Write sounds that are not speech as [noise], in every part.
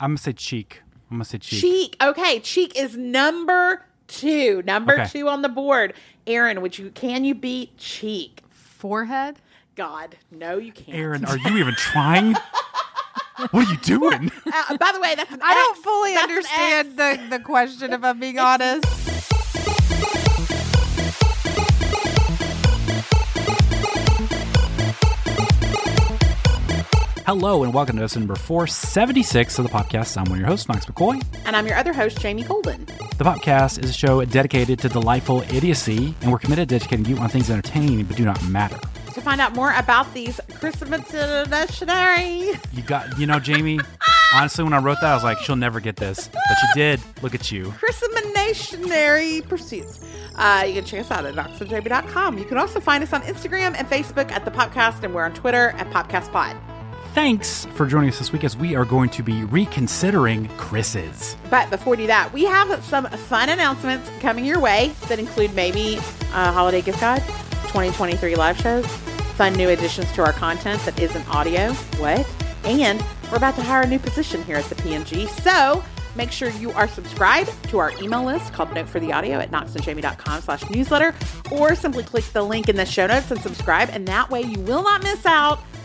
I'm gonna say cheek. I'm gonna say cheek. Cheek. Okay, cheek is number two. Number Okay. two on the board. Aaron, would you can you beat cheek? Forehead. God, no, you can't. Aaron, are you even [laughs] trying? what are you doing? Uh, by the way, that's an I don't fully That's understand the, the question, if I'm being honest. [laughs] Hello and welcome to episode number 476 of the Popcast. I'm one of your hosts, Knox McCoy. And I'm your other host, Jamie Golden. The Popcast is a show dedicated to delightful idiocy, and we're committed to educating you on things entertaining but do not matter. To find out more about these Christmas dictionary, You got, you know, Jamie. honestly, when I wrote that, I was like, she'll never get this, but you did. Look at you. Christmas pursuits. Uh, you can check us out at knoxandjamie.com. You can also find us on Instagram and Facebook at the Popcast, and we're on Twitter at PopcastPod. Thanks for joining us this week as we are going to be reconsidering Chris's. But before we do that, we have some fun announcements coming your way that include maybe a holiday gift guide, 2023 live shows, fun new additions to our content that isn't audio. What? And we're about to hire a new position here at the PMG. So make sure you are subscribed to our email list called Note for the Audio at knoxandjamie.com slash newsletter, or simply click the link in the show notes and subscribe. And that way you will not miss out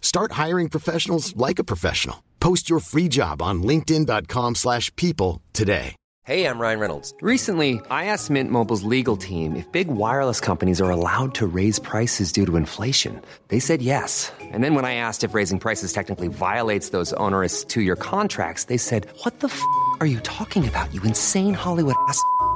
Start hiring professionals like a professional. Post your free job on linkedin.com/people today. Hey, I'm Ryan Reynolds. Recently, I asked Mint Mobile's legal team if big wireless companies are allowed to raise prices due to inflation. They said yes. And then when I asked if raising prices technically violates those onerous two year contracts, they said, What the f are you talking about, you insane Hollywood ass?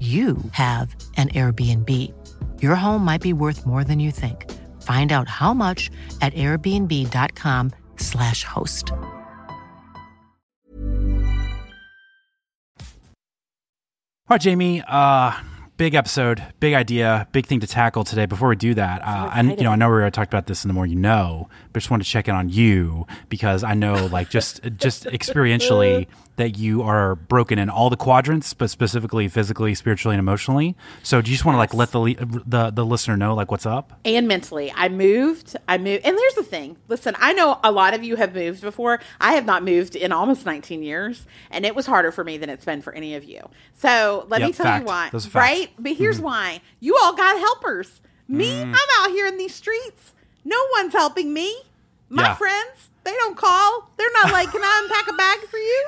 you have an Airbnb. Your home might be worth more than you think. Find out how much at airbnb.com/slash host. All right, Jamie. Uh, big episode, big idea, big thing to tackle today. Before we do that, uh, and you know, I know we already talked about this in the more you know, just want to check in on you because I know, like, just just experientially that you are broken in all the quadrants, but specifically physically, spiritually, and emotionally. So, do you just want to like let the the the listener know like what's up? and mentally. I moved. I moved. And there's the thing. Listen, I know a lot of you have moved before. I have not moved in almost 19 years, and it was harder for me than it's been for any of you. So let me tell fact. you why. Those are facts. Right? But here's mm-hmm. why. You all got helpers. Me, mm. I'm out here in these streets. No one's helping me. My Yeah. friends, they don't call. They're not like, can I unpack a bag for you?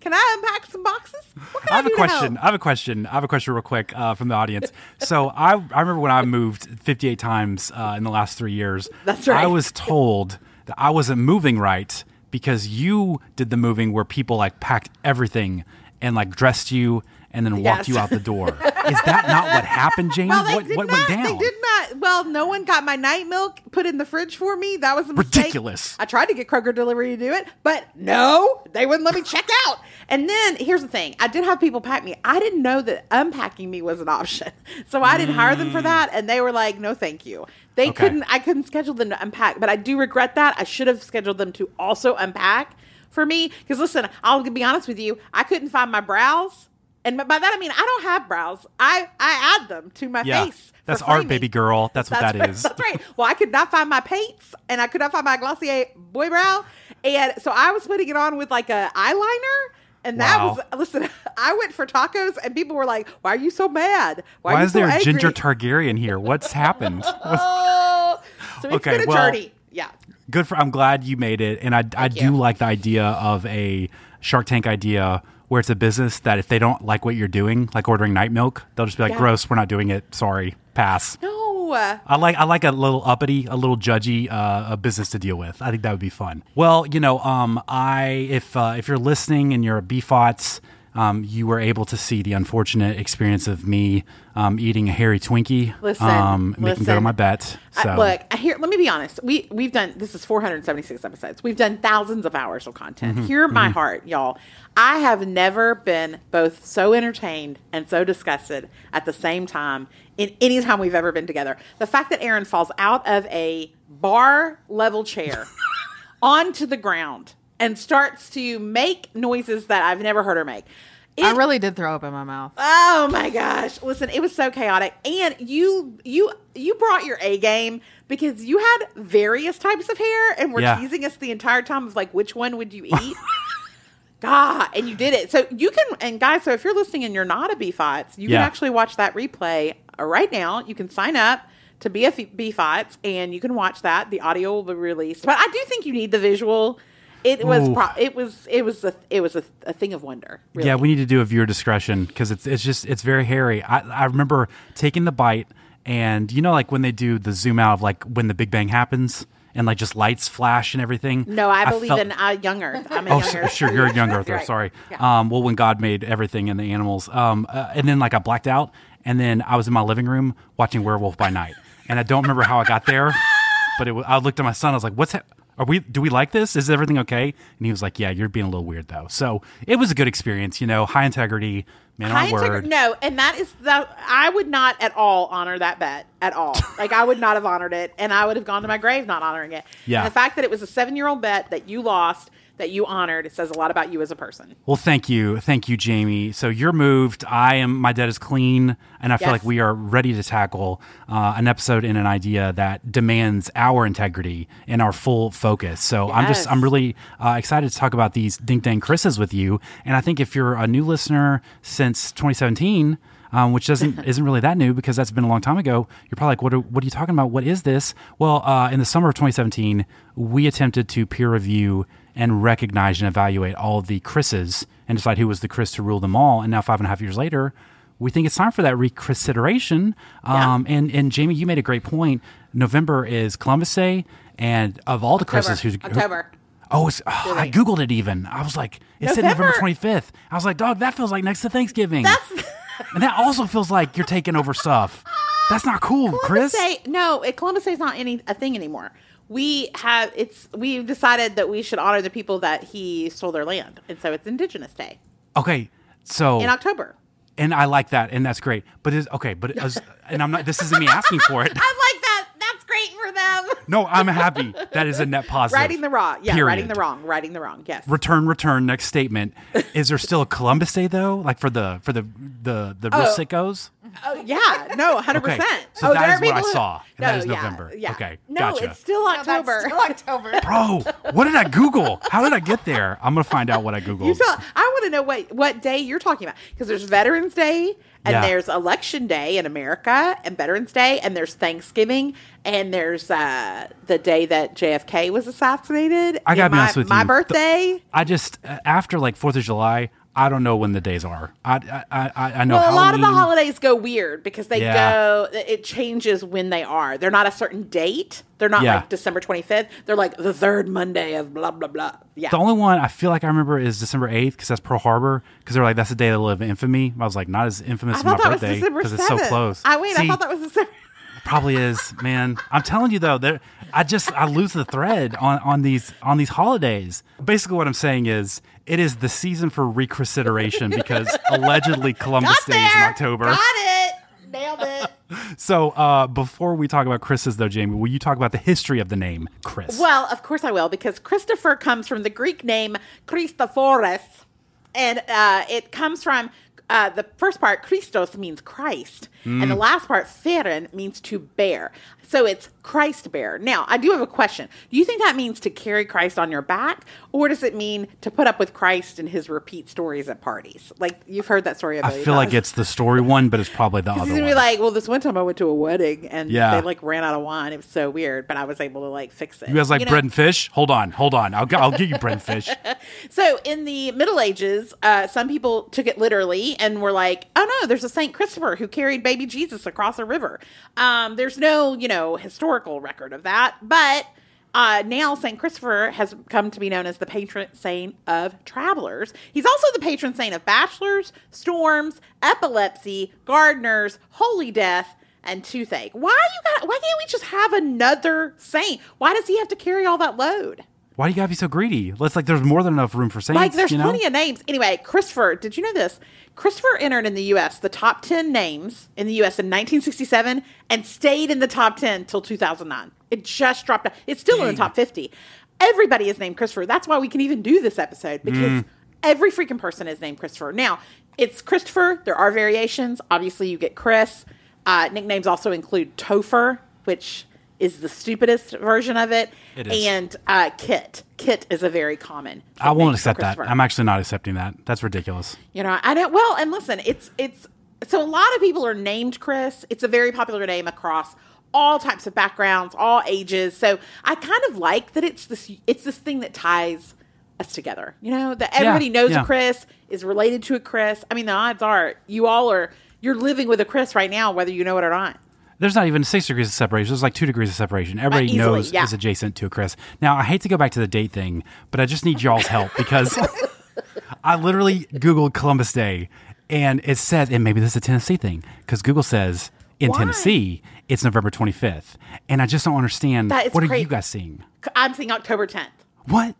Can I unpack some boxes? What can I have a do to help? question. I have a question. I have a question real quick uh, from the audience. So I, I remember when I moved 58 times uh, in the last three years. That's right. I was told that I wasn't moving right because you did the moving where people like packed everything and like dressed you and then walked Yes. you out the door. [laughs] Is that not what happened, Jamie? Well, what what not. went down? They did not. Well, no one got my night milk put in the fridge for me. That was. Ridiculous. I tried to get Kroger delivery to do it, but no, they wouldn't let me check out. And then here's the thing: I did have people pack me. I didn't know that unpacking me was an option, [laughs] so I didn't hire them for that. And they were like, "No, thank you." They Mm. Okay. couldn't. I couldn't schedule them to unpack, but I do regret that. I should have scheduled them to also unpack for me. Because listen, I'll be honest with you. I couldn't find my brows. And by that I mean I don't have brows. I I add them to my Yeah. face. That's art, baby girl. That's what that right, is. That's right. Well, I could not find my paints, and I could not find my Glossier boy brow, and so I was putting it on with like a eyeliner. And that Wow. was listen. [laughs] I went for tacos, and people were like, "Why are you so mad? Why, Why, are you is so there a angry?" Ginger Targaryen here? What's happened? [laughs] Oh, so it's Okay, been a well- journey. Yeah. Good for. I'm glad you made it, and I I do you. like the idea of a Shark Tank idea where it's a business that if they don't like what you're doing, like ordering night milk, they'll just be like, Yeah. "Gross, we're not doing it. Sorry, pass." No. I like I like a little uppity, a little judgy uh, a business to deal with. I think that would be fun. Well, you know, um, I if uh, if you're listening and you're a BFOTS, um, you were able to see the unfortunate experience of me um, eating a hairy Twinkie, Listen, um, making good listen. on my bet. I- So look, here. Let me be honest. We we've done this is 476 episodes. We've done thousands of hours of content. Mm-hmm, Hear my heart, y'all. I have never been both so entertained and so disgusted at the same time in any time we've ever been together. The fact that Aaron falls out of a bar level chair [laughs] onto the ground and starts to make noises that I've never heard her make. I It- really did throw up in my mouth. Oh my gosh. Listen, it was so chaotic. And you you you brought your A game because you had various types of hair and were Yeah. teasing us the entire time of like which one would you eat? [laughs] God, and you did it. So you can and guys, so if you're listening and you're not a BFOTS, you Yeah. can actually watch that replay uh, right now. You can sign up to be a f- BFOTS and you can watch that. The audio will be released. But I do think you need the visual. It was pro- it was it was a it was a, a thing of wonder. Really. Yeah, we need to do a viewer discretion because it's it's just it's very hairy. I I remember taking the bite, and you know, like when they do the zoom out of like when the Big Bang happens, and like just lights flash and everything. No, I believe felt- in uh, young Earth. I'm a Oh, young s- Earth. sure, you're a young [laughs] earther. Right. Sorry. Yeah. Um, well, when God made everything and the animals, um, uh, and then like I blacked out, and then I was in my living room watching Werewolf by Night, and I don't remember how I got there, but it, I looked at my son. I was like, "What's that? Are we? Do we like this? Is everything okay?" And he was like, "Yeah, you're being a little weird though." So it was a good experience. You know, high integrity, man High on word. No, and that is the. I would not at all honor that bet at all. [laughs] like I would not have honored it, and I would have gone to my grave not honoring it. Yeah. And the fact that it was a seven-year-old bet that you lost, that you honored, it says a lot about you as a person. Well, thank you, thank you, Jamie. So you're moved. I am. My debt is clean, and I feel like we are ready to tackle uh, an episode and an idea that demands our integrity and our full focus. So I'm just, I'm really uh, excited to talk about these Dink Dang Chris's with you. And I think if you're a new listener since 2017. Um, which doesn't [laughs] isn't really that new because that's been a long time ago. You're probably like, what are, what are you talking about? What is this? Well, uh, in the summer of 2017, we attempted to peer review and recognize and evaluate all of the Chris's and decide who was the Chris to rule them all. And now, five and a half years later, we think it's time for that reconsideration. Um, and and Jamie, you made a great point. November is Columbus Day, and of all the Chris's, who's who- October. Oh, it's, oh, I googled it. Even I was like, it said November November. twenty fifth. I was like, dog, that feels like next to Thanksgiving. That's [laughs] and that also feels like you're taking over stuff. That's not cool, Columbus Chris. Day. No, Columbus Day is not any a thing anymore. We have it's we've decided that we should honor the people that he stole their land, and so it's Indigenous Day Okay, so in October. and I like that, and that's great. But is okay, but as, and I'm not. This isn't me asking for it. [laughs] I like that. That's great for them. [laughs] No, I'm happy. That is a net positive. Righting the wrong. Yeah, Period. righting the wrong. Righting the wrong. Yes. Return, return. Next statement. Is there still a Columbus Day though? Like for the for the the the real Oh. sickos? Oh yeah, no, hundred Okay, percent. so oh, that there is are what I people who- saw, and No, is yeah, November. Yeah. Okay, no, gotcha. it's still October. [laughs] October. Bro, what did I Google? How did I get there? I'm gonna find out what I googled. You tell, I want to know what what day you're talking about because there's Veterans Day and Yeah. there's Election Day in America and Veterans Day and there's Thanksgiving and there's uh, the day that JFK was assassinated. I gotta and be my, honest with my you. birthday. I just uh, after like Fourth of July, I don't know when the days are. I I I, I know Well, a lot of the holidays go weird because they Yeah. go. It changes when they are. They're not a certain date. They're not Yeah. like December 25th. They're like the third Monday of blah blah blah. Yeah. The only one I feel like I remember is December 8th because that's Pearl Harbor because they're like that's the day they live infamy. I was like not as infamous as my birthday because it's so close. I wait. I thought that was December. [laughs] probably is, man. I'm telling you though, there I just I lose the thread on on these on these holidays. Basically, what I'm saying is it is the season for reconsideration because [laughs] allegedly Columbus Got Day is in. October. Got it. Nailed it. [laughs] So uh, before we talk about Chris's though, Jamie, will you talk about the history of the name Chris? Well, of course I will, because Christopher comes from the Greek name Christophorus, and uh, it comes from Uh, the first part, Christos, means Christ, and Mm. the last part, pherein, means to bear. So it's Christ bear. Now, I do have a question. Do you think that means to carry Christ on your back, or does it mean to put up with Christ and his repeat stories at parties? Like you've heard that story. I feel like it's the story one, but it's probably the [laughs] He's other gonna one. be like, well, this one time I went to a wedding and Yeah. they like ran out of wine. It was so weird, but I was able to like fix it. you guys like know? bread and fish? Hold on, hold on. I'll, I'll get you bread and fish. [laughs] So in the Middle Ages, uh, some people took it literally and were like, "Oh no, there's a Saint Christopher who carried baby Jesus across a river." Um, there's no, you know, historical record of that, but uh, now Saint Christopher has come to be known as the patron saint of travelers. He's also the patron saint of bachelors, storms, epilepsy, gardeners, holy death. And toothache. Why you got? Why can't we just have another saint? Why does he have to carry all that load? Why do you gotta be so greedy? Let's like, there's more than enough room for saints. Like, there's you know? plenty of names. Anyway, Christopher, did you know this? Christopher entered in the U.S. the top 10 names in the U.S. in 1967 and stayed in the top 10 till 2009. It just dropped. out. It's still in the top 50. Everybody is named Christopher. That's why we can even do this episode because Mm. every freaking person is named Christopher. Now, it's Christopher. There are variations. Obviously, you get Chris. Uh, nicknames also include Topher, which is the stupidest version of it. It is. And uh, Kit. Kit is a very common. I won't accept that. I'm actually not accepting that. That's ridiculous. You know, I don't. Well, and listen, it's it's so a lot of people are named Chris. It's a very popular name across all types of backgrounds, all ages. So I kind of like that it's this it's this thing that ties us together. You know, that everybody knows yeah. a Chris is related to a Chris. I mean, the odds are you all are you're living with a Chris right now, whether you know it or not. There's not even six degrees of separation. There's like two degrees of separation. Everybody easily, knows yeah. is adjacent to a Chris. Now, I hate to go back to the date thing, but I just need y'all's help because [laughs] I literally Googled Columbus Day and it says, and maybe this is a Tennessee thing, because Google says in Why? Tennessee it's November 25th. And I just don't understand what are you guys seeing? I'm seeing October 10th, What?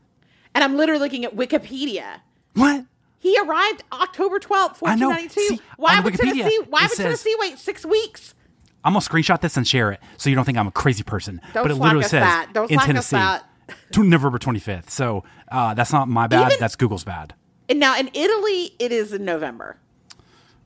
and I'm literally looking at Wikipedia. What? He arrived October 12th, 1492. See, why would Wikipedia, Tennessee? Why would says- Tennessee wait six weeks? I'm gonna screenshot this and share it so you don't think I'm a crazy person. Don't but it literally us says that. Don't in Tennessee, that. [laughs] to November 25th. So uh, that's not my bad. Even- that's Google's bad. And now in Italy, it is in November.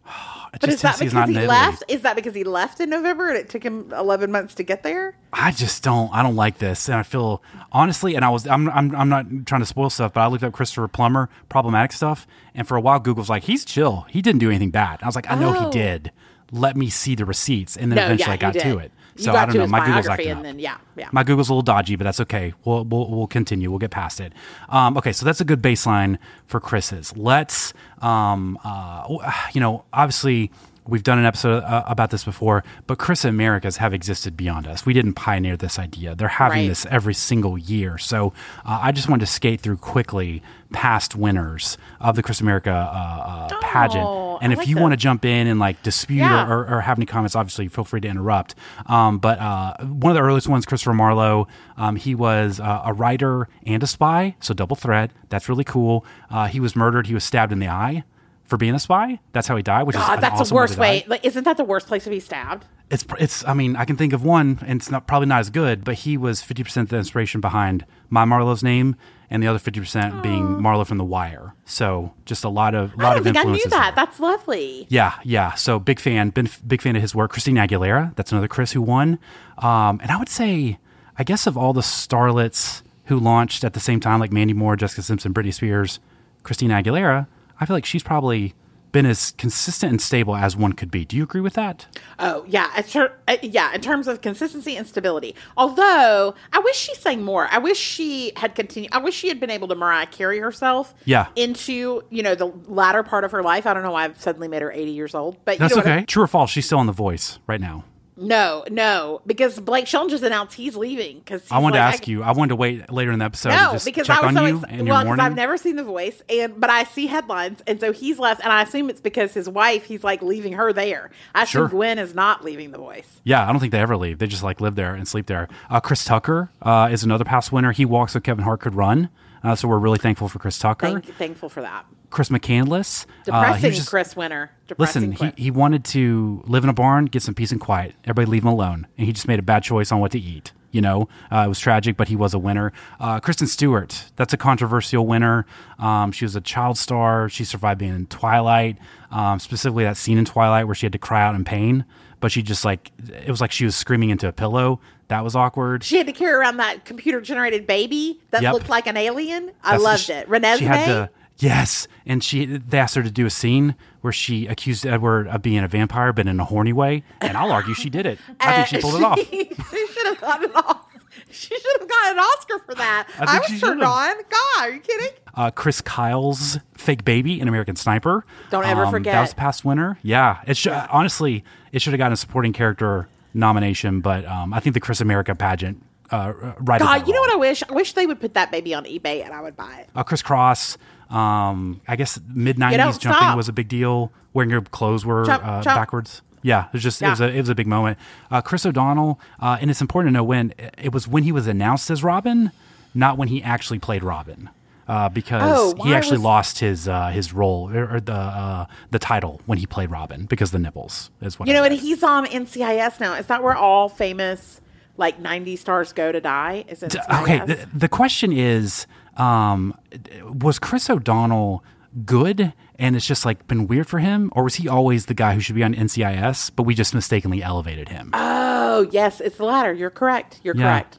[sighs] But is that because he left? Is that because he left in November and it took him eleven months to get there? I just don't. I don't like this, and I feel honestly. And I was. I'm. I'm. I'm not trying to spoil stuff, but I looked up Christopher Plummer problematic stuff, and for a while, Google's like, he's chill. He didn't do anything bad. I was like, I know Oh. he did. Let me see the receipts, and then No, eventually yeah, I got to it. So I don't know. My Google's acting and up. then- yeah, yeah. My Google's a little dodgy, but that's okay. We'll we'll, we'll continue. We'll get past it. Um, okay, so that's a good baseline for Chris's. Let's, um, uh, you know, obviously we've done an episode uh, about this before, but Chris Americas have existed beyond us. We didn't pioneer this idea. They're having Right. this every single year. So uh, I just wanted to skate through quickly past winners of the Chris America uh, uh, pageant. Oh, And I if like you want to jump in and like dispute Yeah. or, or, have any comments, obviously feel free to interrupt. Um, but uh, one of the earliest ones, Christopher Marlowe, um, he was uh, a writer and a spy, so double threat. That's really cool. Uh, he was murdered. He was stabbed in the eye for being a spy. That's how he died. Which is God, an that's awesome the worst way. Like, isn't that the worst place to be stabbed? It's it's. I mean, I can think of one, and it's not probably not as good, but he was fifty percent the inspiration behind my Marlowe's name, and the other fifty percent being Marlowe from The Wire. So just a lot of I lot don't of think I knew influences. that. there. That's lovely. Yeah, yeah. So big fan, been big fan of his work. Christina Aguilera, that's another Chris who won. Um, and I would say, I guess of all the starlets who launched at the same time, like Mandy Moore, Jessica Simpson, Britney Spears, Christina Aguilera, I feel like she's probably been as consistent and stable as one could be. Do you agree with that? Oh yeah, it's her, uh, yeah. In terms of consistency and stability, although I wish she sang more. I wish she had continued. I wish she had been able to Mariah carry herself. Yeah. Into you know the latter part of her life. I don't know why I've suddenly made her eighty years old, but That's you know what I- okay. True or false? She's still on The Voice right now. No, no, because Blake Shelton just announced he's leaving. Because I wanted to ask you. I wanted to wait later in the episode to No, because check I was on so you ex- well, because. I've never seen The Voice, and but I see headlines, and so he's left, and I assume it's because his wife, he's like leaving her there. I assume Sure. Gwen is not leaving The Voice. Yeah, I don't think they ever leave. They just like live there and sleep there. Uh, Chris Tucker uh, is another past winner. He walks so Kevin Hart could run. Uh, so we're really thankful for Chris Tucker. Thank, thankful for that. Chris McCandless. uh, Depressing was just- Chris Winter. Depressing Listen, he, he wanted to live in a barn, get some peace and quiet. Everybody leave him alone. And he just made a bad choice on what to eat. You know, uh, it was tragic, but he was a winner. Uh, Kristen Stewart, that's a controversial winner. Um, she was a child star. She survived being in Twilight, um, specifically that scene in Twilight where she had to cry out in pain, but she just like it was like she was screaming into a pillow. That was awkward. She had to carry around that computer generated baby that Yep. looked like an alien. I That's- loved she- it. Renesmee. She had to, yes, and she they asked her to do a scene where she accused Edward of being a vampire, but in a horny way. And I'll argue she did it. I think she pulled it off. [laughs] she should have gotten off. She should have gotten an Oscar for that. I I, was turned on. God, are you kidding? Uh, Chris Kyle's fake baby in American Sniper. Don't ever Um, forget. that was past winner. Yeah, it should honestly it should have gotten a supporting character nomination, but um, I think the Chris America pageant. Uh, right. God, you know what I wish? I wish they would put that baby on eBay and I would buy it. uh, Kris Kross. Um, I guess mid '90s jumping stop. was a big deal. Wearing your clothes were Jump, uh, jump. backwards. Yeah, it was just it was a it was a big moment. Uh, Chris O'Donnell, uh, and it's important to know when it was when he was announced as Robin, not when he actually played Robin. Uh, because Oh, he actually was- lost his uh, his role or, or the uh, the title when he played Robin because the nipples is what You I know, read. and he's on NCIS now. Is that where all famous like 90 stars go to die? Is it okay the, the question is um, was chris o'donnell good and it's just like been weird for him? Or was he always the guy who should be on ncis but we just mistakenly elevated him? Oh, yes, it's the latter. You're correct. You're correct.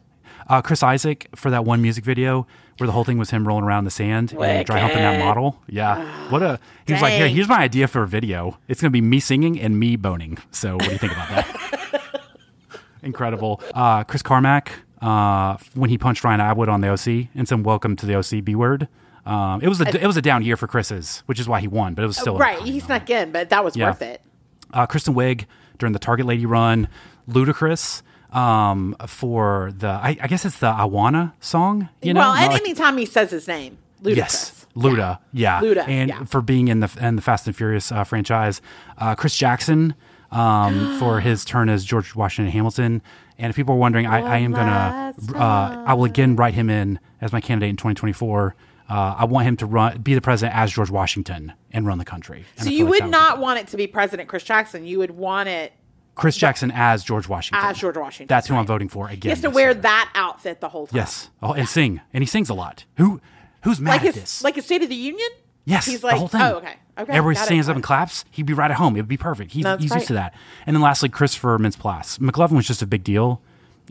uh, chris isaak for that one music video where the whole thing was him rolling around in the sand and dry humping that model. Yeah. What a he was like here here's my idea for a video. It's gonna be me singing and me boning. So what do you think about that? [laughs] Incredible. Uh, Chris Carmack, uh, when he punched Ryan Atwood on the OC and said "Welcome to the OC B word." Um, it was a it was a down year for Chris's, which is why he won, but it was still right. He's He moment. in, but that was Yeah. worth it. Uh, Kristen Wiig during the Target Lady run, Ludacris um, for the I, I guess it's the I Wanna song. You know, well, Not and like- anytime he says his name, Ludacris. Yes, Luda, yeah, Luda, and yeah. for being in the in the Fast and Furious uh, franchise, uh, Chris Jackson um, [gasps] for his turn as George Washington Hamilton. And if people are wondering, I, I am gonna, uh, I will again write him in as my candidate in 2024. Uh, I want him to run, be the president as George Washington, and run the country. And So you like would not want it to be President Chris Jackson. You would want it Chris Jackson as George Washington. as George Washington. That's who I'm voting for again. He has to wear year. that outfit the whole time. Yes, oh, and sing, and he sings a lot. Who, who's mad Like at his, this? like his State of the Union? Yes, He's the like, whole thing. oh, okay. Okay. Everybody it, stands got up and claps. He'd be right at home. It would be perfect. He's, he's used to that. And then lastly, Christopher Mintz-Plasse. McLovin was just a big deal,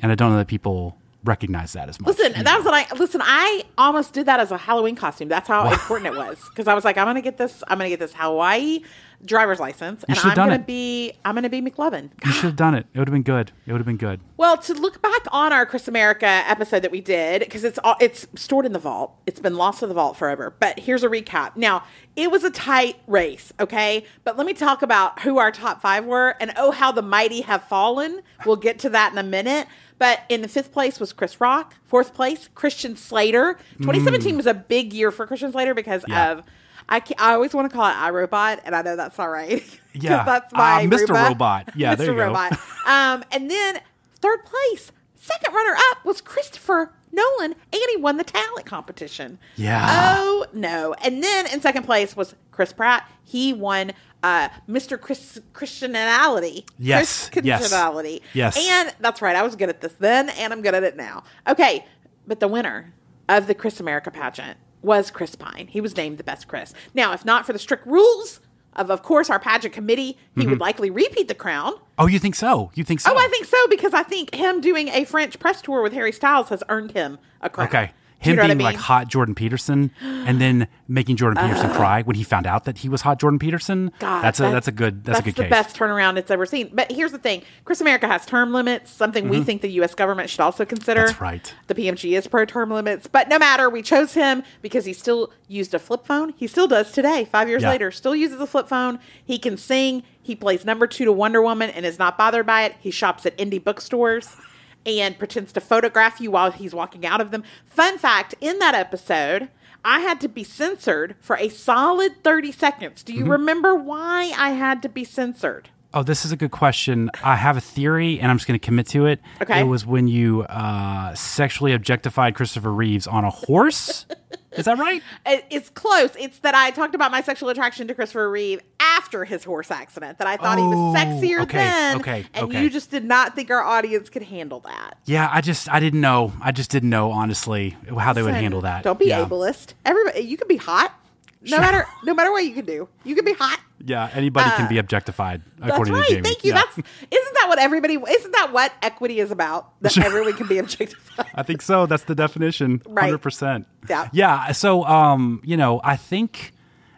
and I don't know that people recognize that as much. Listen, that was what I listen. I almost did that as a Halloween costume. That's how important it was [laughs] because I was like, I'm gonna get this. I'm gonna get this Hawaii driver's license, and I'm done gonna it. be. I'm gonna be McLovin. You should have done it. It would have been good. It would have been good. Well, to look back on our Chris America episode that we did, because it's all it's stored in the vault. It's been lost to the vault forever. But here's a recap. Now, it was a tight race, okay? But let me talk about who our top five were, and oh, how the mighty have fallen. We'll get to that in a minute. But in the fifth place was Chris Rock. Fourth place, Christian Slater. 2017 was a big year for Christian Slater because Mm. Yeah. of. I, I always want to call it iRobot, and I know that's not right. [laughs] Yeah. that's my Uh, Mr. Robot. Yeah, Mr. there you go. Robot. [laughs] Um, and then third place, second runner up was Christopher Nolan, and he won the talent competition. Yeah. Oh no! And then in second place was Chris Pratt. He won uh, Mr. Chris Christianality. Yes, Chris yes, Christianality. yes. And that's right. I was good at this then, and I'm good at it now. Okay, but the winner of the Chris America pageant was Chris Pine. He was named the best Chris. Now, if not for the strict rules of, of course, our pageant committee, he Mm-hmm. would likely repeat the crown. Oh, you think so? You think so? Oh, I think so because I think him doing a French press tour with Harry Styles has earned him a crown. Okay. Do you Him know what I being like hot Jordan Peterson, and then making Jordan Peterson cry when he found out that he was hot Jordan Peterson. God, that's a that's a good that's, a good the case. best turnaround it's ever seen. But here's the thing: Chris America has term limits, something we think the U.S. government should also consider. Mm-hmm. That's right. The PMG is pro term limits, but no matter, we chose him because he still used a flip phone. He still does today, five years Yeah. later, still uses a flip phone. He can sing. He plays number two to Wonder Woman and is not bothered by it. He shops at indie bookstores. And pretends to photograph you while he's walking out of them. Fun fact in that episode, I had to be censored for a solid 30 seconds. Do you Mm-hmm. remember why I had to be censored? Oh, this is a good question. I have a theory, and I'm just going to commit to it. Okay. It was when you uh, sexually objectified Christopher Reeves on a horse. [laughs] is that right? [laughs] It's close. It's that I talked about my sexual attraction to Christopher Reeve after his horse accident that I thought he was Oh, sexier okay, then. okay, and okay. you just did not think our audience could handle that. Yeah, I just I didn't know. I just didn't know honestly how they would handle that. Don't be yeah. ableist. Everybody, you can be hot. No matter, no matter what you can do, you can be hot. Yeah, anybody can be objectified That's according right. to Jamie. Thank you. Yeah. That's isn't that what everybody? Isn't that what equity is about? That everyone can be objectified. [laughs] I think so. That's the definition. Right. Hundred percent. Yeah. Yeah. So, um, you know, I think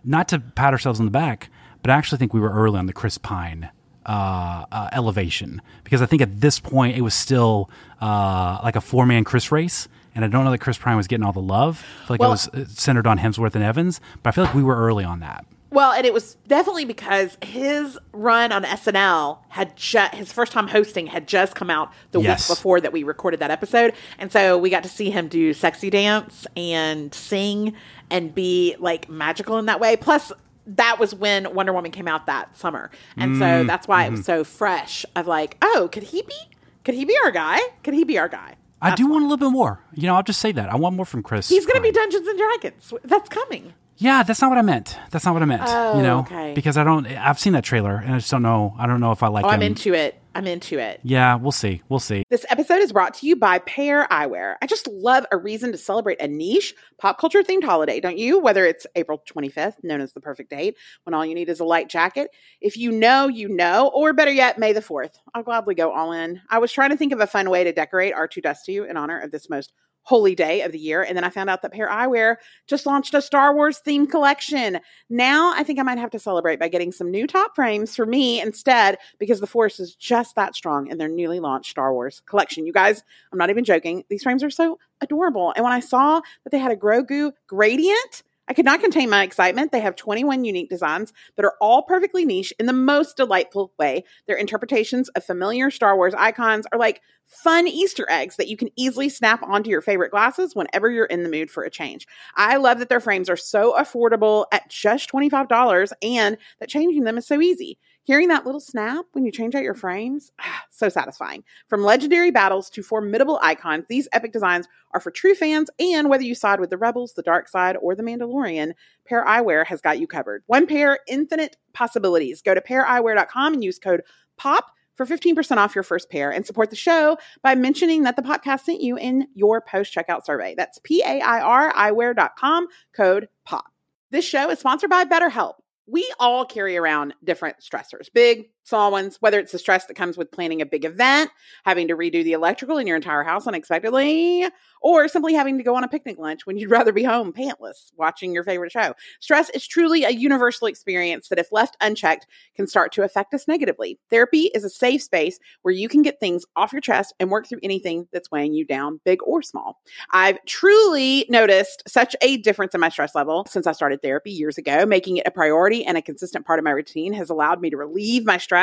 not to pat ourselves on the back, but I actually think we were early on the Chris Pine uh, uh, elevation because I think at this point it was still uh, like a four man Chris race. And I don't know that Chris Pine was getting all the love. I feel like Well- it was uh, centered on Hemsworth and Evans, but I feel like we were early on that. Well, and it was definitely because his run on SNL had just his first time hosting had just come out the Yes. week before that we recorded that episode, and so we got to see him do sexy dance and sing and be like magical in that way. Plus, that was when Wonder Woman came out that summer, and Mm, so that's why it mm-hmm. was so fresh. Of like, oh, could he be? Could he be our guy? Could he be our guy? I do want a little bit more. You know, I'll just say that. I want more from Chris. He's going to be Dungeons and Dragons. That's coming. Yeah, that's not what I meant. That's not what I meant. Oh, you know, okay. because I don't. I've seen that trailer, and I just don't know. I don't know if I like Oh, him. I'm into it. I'm into it. Yeah, we'll see. We'll see. This episode is brought to you by Pair Eyewear. I just love a reason to celebrate a niche pop culture themed holiday, don't you? Whether it's April 25th, known as the perfect date, when all you need is a light jacket. If you know, you know, or better yet, May the 4th. I'll gladly go all in. I was trying to think of a fun way to decorate R2 Dust 2 in honor of this most holy day of the year. And then I found out that Pair Eyewear just launched a Star Wars themed collection. Now I think I might have to celebrate by getting some new top frames for me instead because the Force is just that strong in their newly launched Star Wars collection. You guys, I'm not even joking. These frames are so adorable. And when I saw that they had a Grogu gradient, I could not contain my excitement. They have 21 unique designs that are all perfectly niche in the most delightful way. Their interpretations of familiar Star Wars icons are like fun Easter eggs that you can easily snap onto your favorite glasses whenever you're in the mood for a change. I love that their frames are so affordable at just $25 and that changing them is so easy. Hearing that little snap when you change out your frames, ah, [sighs] so satisfying. From legendary battles to formidable icons, these epic designs are for true fans, and whether you side with the Rebels, the Dark Side, or the Mandalorian, Pair Eyewear has got you covered. One pair, infinite possibilities. Go to paireyewear.com and use code POP for 15% off your first pair and support the show by mentioning that the Popcast sent you in your post checkout survey. That's P A I R eyewear.com, code POP. This show is sponsored by BetterHelp. We all carry around different stressors, big, small ones, whether it's the stress that comes with planning a big event, having to redo the electrical in your entire house unexpectedly, or simply having to go on a picnic lunch when you'd [laughs] rather be home pantless watching your favorite show. Stress is truly a universal experience that, if left unchecked, can start to affect us negatively. Therapy is a safe space where you can get things off your chest and work through anything that's weighing you down, big or small. I've truly noticed such a difference in my stress level since I started therapy years ago. Making it a priority and a consistent part of my routine has allowed me to relieve my stress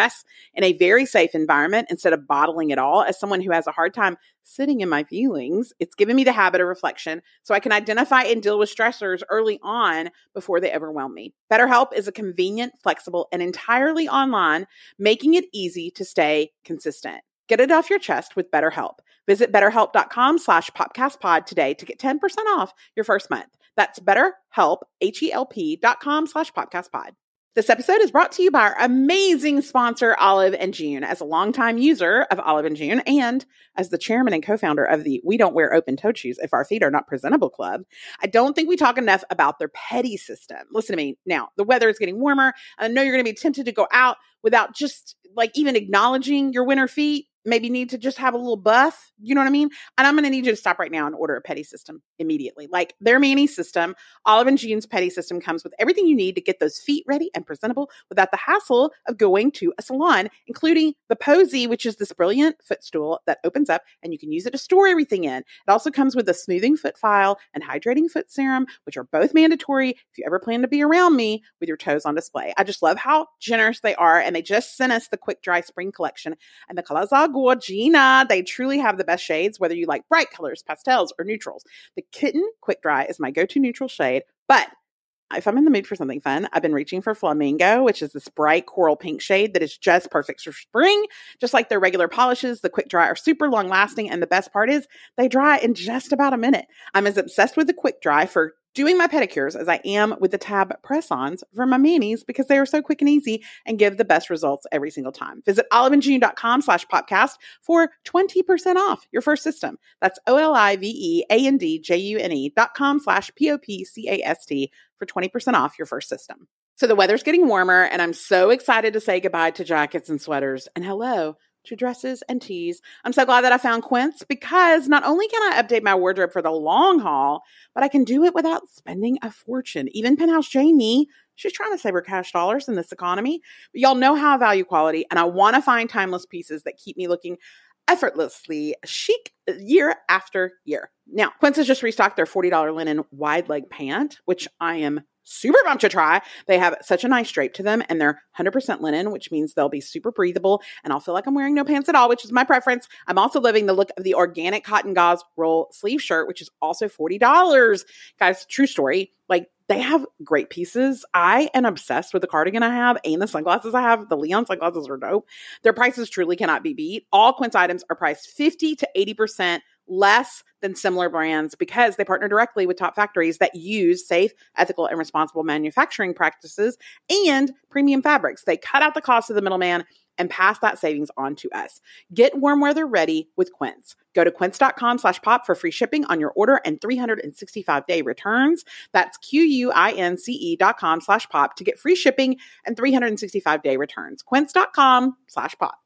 in a very safe environment instead of bottling it all. As someone who has a hard time sitting in my feelings, it's given me the habit of reflection so I can identify and deal with stressors early on before they overwhelm me. BetterHelp is a convenient, flexible, and entirely online, making it easy to stay consistent. Get it off your chest with BetterHelp. Visit betterhelp.com slash popcastpod today to get 10% off your first month. That's betterhelp, H-E-L-P dot com slash popcastpod. This episode is brought to you by our amazing sponsor, Olive and June. As a longtime user of Olive and June and as the chairman and co-founder of the We Don't Wear Open Toed Shoes If Our Feet Are Not Presentable Club, I don't think we talk enough about their pedi system. Listen to me. Now, the weather is getting warmer. I know you're going to be tempted to go out without just like even acknowledging your winter feet. Maybe need to just have a little buff. You know what I mean? And I'm going to need you to stop right now and order a pedi system immediately. Like their Mani system, Olive and June's pedi system comes with everything you need to get those feet ready and presentable without the hassle of going to a salon, including the Posy, which is this brilliant footstool that opens up and you can use it to store everything in. It also comes with a smoothing foot file and hydrating foot serum, which are both mandatory if you ever plan to be around me with your toes on display. I just love how generous they are, and they just sent us the Quick Dry Spring Collection, and the are gorgina. They truly have the best shades, whether you like bright colors, pastels, or neutrals. The Kitten Quick Dry is my go to neutral shade, but if I'm in the mood for something fun, I've been reaching for Flamingo, which is this bright coral pink shade that is just perfect for spring. Just like their regular polishes, the quick dry are super long lasting. And the best part is they dry in just about a minute. I'm as obsessed with the quick dry for doing my pedicures as I am with the tab press ons for my manis because they are so quick and easy and give the best results every single time. Visit oliveandjune.com slash popcast for 20% off your first system. That's O L I V E A N D J U N E dot com slash P O P C A S T for 20% off your first system. So the weather's getting warmer and I'm so excited to say goodbye to jackets and sweaters and hello to dresses and tees. I'm so glad that I found Quince because not only can I update my wardrobe for the long haul, but I can do it without spending a fortune. Even Penthouse Jamie, she's trying to save her cash dollars in this economy. But y'all know how I value quality, and I want to find timeless pieces that keep me looking effortlessly chic year after year. Now, Quince has just restocked their $40 linen wide leg pant, which I am super pumped to try. They have such a nice drape to them and they're 100% linen, which means they'll be super breathable and I'll feel like I'm wearing no pants at all, which is my preference. I'm also loving the look of the organic cotton gauze roll sleeve shirt, which is also $40. Guys, true story. Like they have great pieces. I am obsessed with the cardigan I have and the sunglasses I have. The Leon sunglasses are dope. Their prices truly cannot be beat. All Quince items are priced 50 to 80% less than similar brands because they partner directly with top factories that use safe, ethical, and responsible manufacturing practices and premium fabrics. They cut out the cost of the middleman and pass that savings on to us. Get warm weather ready with Quince. Go to quince.com slash pop for free shipping on your order and 365 day returns. That's Q-U-I-N-C-E dot com slash pop to get free shipping and 365 day returns. Quince.com slash pop.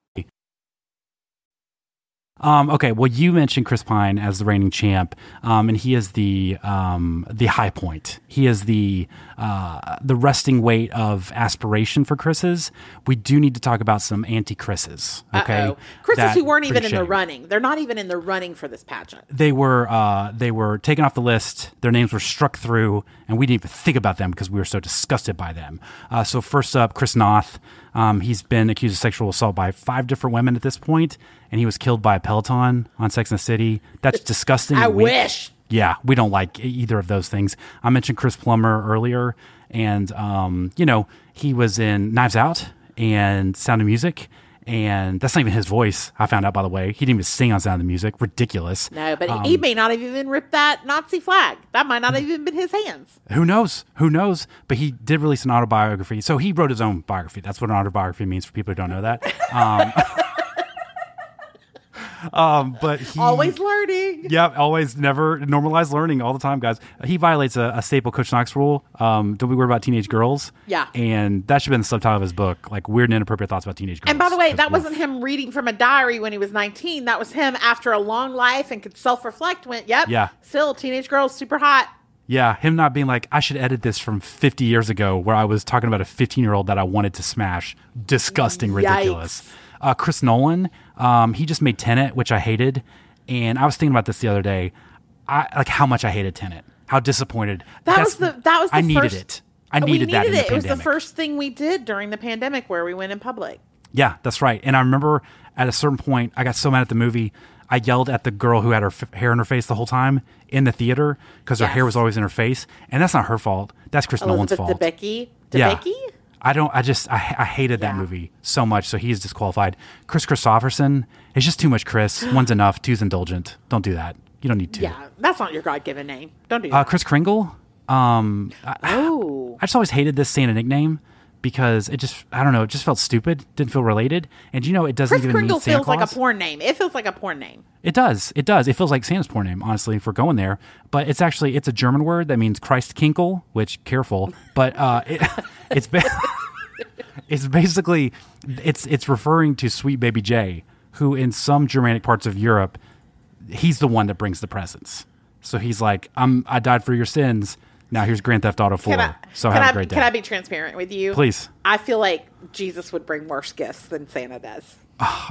Um, okay, well, you mentioned Chris Pine as the reigning champ, um, and he is the um, the high point. He is the uh, the resting weight of aspiration for Chris's. We do need to talk about some anti Chris's. Okay, Uh-oh. Chris's That- who weren't even in the running. They're not even in the running for this pageant. They were uh, they were taken off the list. Their names were struck through, and we didn't even think about them because we were so disgusted by them. Uh, so first up, Chris Noth. Um, he's been accused of sexual assault by five different women at this point, and he was killed by a Peloton on Sex and the City. That's disgusting. I wish. Yeah, we don't like either of those things. I mentioned Chris Plummer earlier, and um, you know he was in Knives Out and Sound of Music, and that's not even his voice. I found out by the way, he didn't even sing on Sound of the Music. Ridiculous. No, but Um, he may not have even ripped that Nazi flag. That might not have even been his hands. Who knows? Who knows? But he did release an autobiography. So he wrote his own biography. That's what an autobiography means for people who don't know that. Um, [laughs] um, but he Always learning. Yeah, always never normalize learning all the time, guys. He violates a, a staple Coach Knox rule. Um, don't be worried about teenage girls. Yeah. And that should have been the subtitle of his book, like weird and inappropriate thoughts about teenage girls. And by the way, that wasn't him reading from a diary when he was 19. That was him after a long life and could self reflect, went, yep, Yeah. still teenage girls, super hot. Yeah, him not being like, I should edit this from 50 years ago where I was talking about a 15 year old that I wanted to smash. Disgusting, ridiculous. Uh, Chris Nolan, um, he just made Tenet, which I hated. And I was thinking about this the other day. I like how much I hated Tenet. How disappointed. That That's- was the that was the I needed first, it. I we needed that in the it. It was the first thing we did during the pandemic where we went in public. Yeah, that's right. And I remember at a certain point, I got so mad at the movie, I yelled at the girl who had her f- hair in her face the whole time in the theater because her Yes. hair was always in her face, and that's not her fault. That's Chris Nolan's Elizabeth fault. Debicki. Yeah. I don't. I just. I, I hated that movie so much. So he's disqualified. Kris Kristofferson. It's just too much. Chris. [gasps] One's enough. Two's indulgent. Don't do that. You don't need two. Yeah, that's not your God given name. Don't do Uh, that. Kris Kringle. Um, I, oh. I just always hated this Santa nickname because it just. I don't know. It just felt stupid. Didn't feel related. And you know, it doesn't Chris even Kringle feels like a Claus. porn name. It feels like a porn name. It does. It does. It feels like Santa's poor name, honestly, if we're going there. But it's actually it's a German word that means Christ Kinkle, which careful. But uh, it, [laughs] it's ba- [laughs] it's basically it's it's referring to Sweet Baby J, who in some Germanic parts of Europe, he's the one that brings the presents. So he's like, I'm I died for your sins. Now here's Grand Theft Auto 4. Can I, so have I, a great day. Can I be transparent with you? Please. I feel like Jesus would bring worse gifts than Santa does.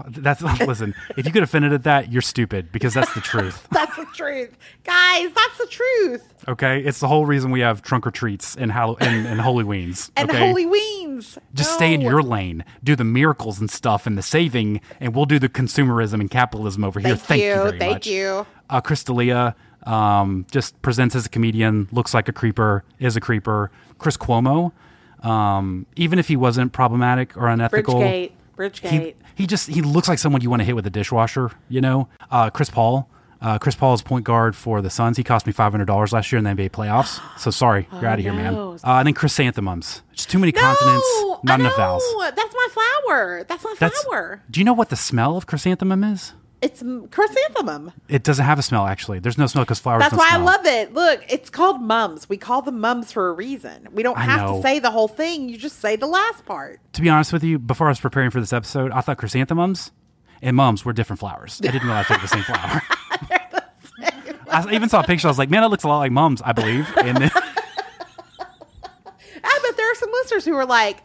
That's [laughs] listen. If you get offended at that, you're stupid because that's the truth. [laughs] That's the truth. Guys, that's the truth. Okay, it's the whole reason we have trunk or treats and Hall- and, and Holy Weens. [laughs] And okay? Holy Weens. Just stay in your lane, do the miracles and stuff and the saving, and we'll do the consumerism and capitalism over here. Thank Thank you, thank much. you. Uh, Chris D'Elia, um, just presents as a comedian, looks like a creeper, is a creeper. Chris Cuomo, um, even if he wasn't problematic or unethical, Bridgegate. Bridgegate. he he just he looks like someone you want to hit with a dishwasher. You know, uh, Chris Paul. Uh, Chris Paul is point guard for the Suns. He cost me five hundred dollars last year in the NBA playoffs. So sorry, you're out of here, man. no. Uh, and then chrysanthemums. Just too many No, consonants, not enough vowels. That's my flower. That's my That's. flower. Do you know what the smell of chrysanthemum is? It's chrysanthemum. It doesn't have a smell. Actually, there's no smell because flowers. That's why smell. I love it. Look, it's called mums. We call them mums for a reason. We don't I have know. to say the whole thing. You just say the last part. To be honest with you, before I was preparing for this episode, I thought chrysanthemums and mums were different flowers. I didn't realize they were the same flower. [laughs] I even saw a picture. I was like, man, that looks a lot like mums, I believe. And then, [laughs] I bet there are some listeners who are like,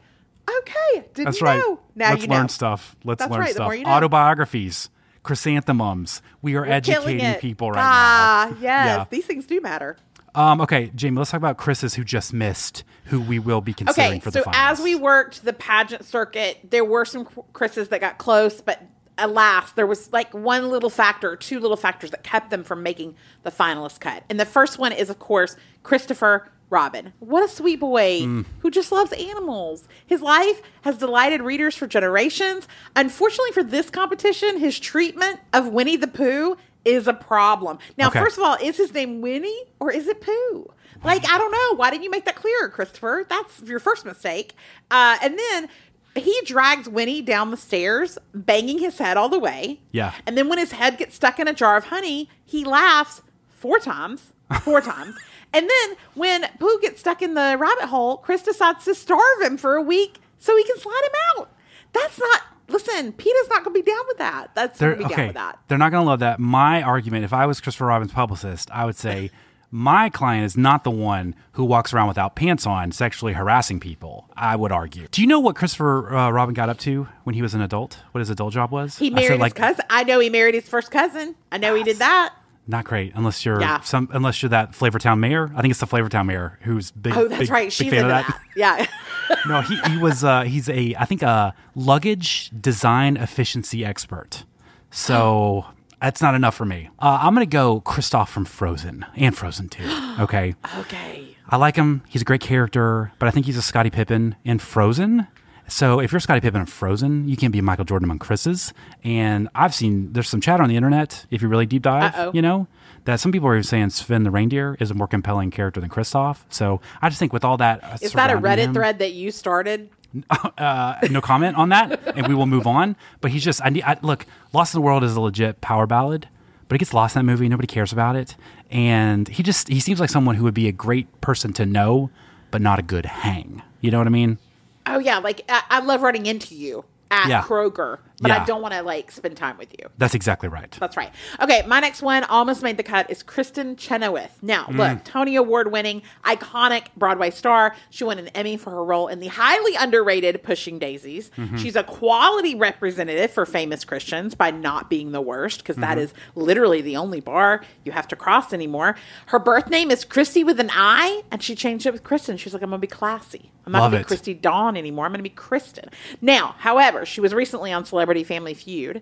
okay, didn't that's you right. know? Now Let's you learn know. stuff. Let's That's learn right, the stuff. more you know. Autobiographies, chrysanthemums. We are We're educating people right ah, now. Ah, yes. Yeah. These things do matter. Um, okay, Jamie, let's talk about Chris's who just missed, who we will be considering Okay, for the final. so finals. as we worked the pageant circuit, there were some Chris's that got close, but alas, there was like one little factor, or two little factors that kept them from making the finalist cut. And the first one is, of course, Christopher Robin. What a sweet boy Mm. who just loves animals. His life has delighted readers for generations. Unfortunately, for this competition, his treatment of Winnie the Pooh is a problem. Now, Okay. first of all, is his name Winnie or is it Pooh? Like, I don't know. Why didn't you make that clearer, Christopher? That's your first mistake. Uh, and then he drags Winnie down the stairs, banging his head all the way. Yeah. And then when his head gets stuck in a jar of honey, he laughs four times. Four [laughs] times. And then when Pooh gets stuck in the rabbit hole, Chris decides to starve him for a week so he can slide him out. That's not. Listen, Peter's not going to be down with that. That's They're, going to be down okay, with that. they're not going to love that. My argument, if I was Christopher Robin's publicist, I would say [laughs] my client is not the one who walks around without pants on, sexually harassing people. I would argue. Do you know what Christopher uh, Robin got up to when he was an adult? What his adult job was? He I said, married like, cousin. I know he married his first cousin. I know he did that. Not great, unless you're Yeah. some, unless you're that Flavortown mayor. I think it's the Flavortown mayor who's big. Oh, that's big- right. big She's fan into of that. Yeah. [laughs] [laughs] no, he, he was uh, he's a I think a luggage design efficiency expert. So [gasps] that's not enough for me. Uh, I'm gonna go Kristoff from Frozen and Frozen Two. [gasps] Okay, okay. I like him. He's a great character, but I think he's a Scottie Pippen in Frozen. So if you're Scottie Pippen in Frozen, you can't be Michael Jordan among Chris's. And I've seen there's some chatter on the internet. If you really deep dive, Uh-oh. you know that some people are even saying Sven the reindeer is a more compelling character than Kristoff. So I just think with all that, uh, Is that a Reddit him- thread that you started? [laughs] uh, no comment on that, and we will move on. But he's just, I need, I, look, Lost in the World is a legit power ballad, but it gets lost in that movie. Nobody cares about it, and he just, he seems like someone who would be a great person to know, but not a good hang. You know what I mean? Oh yeah, like I, I love running into you at Yeah. Kroger, but Yeah. I don't want to like spend time with you. That's exactly right. That's right. Okay, my next one almost made the cut is Kristin Chenoweth. Now, Mm. look, Tony Award winning, iconic Broadway star. She won an Emmy for her role in the highly underrated Pushing Daisies. Mm-hmm. She's a quality representative for famous Christians by not being the worst, because Mm-hmm. is literally the only bar you have to cross anymore. Her birth name is Kristi with an I, and she changed it with Kristin. She's like, I'm going to be classy. I'm not going to be Kristi Dawn anymore. I'm going to be Kristin. Now, however, she was recently on Celebrity Family Feud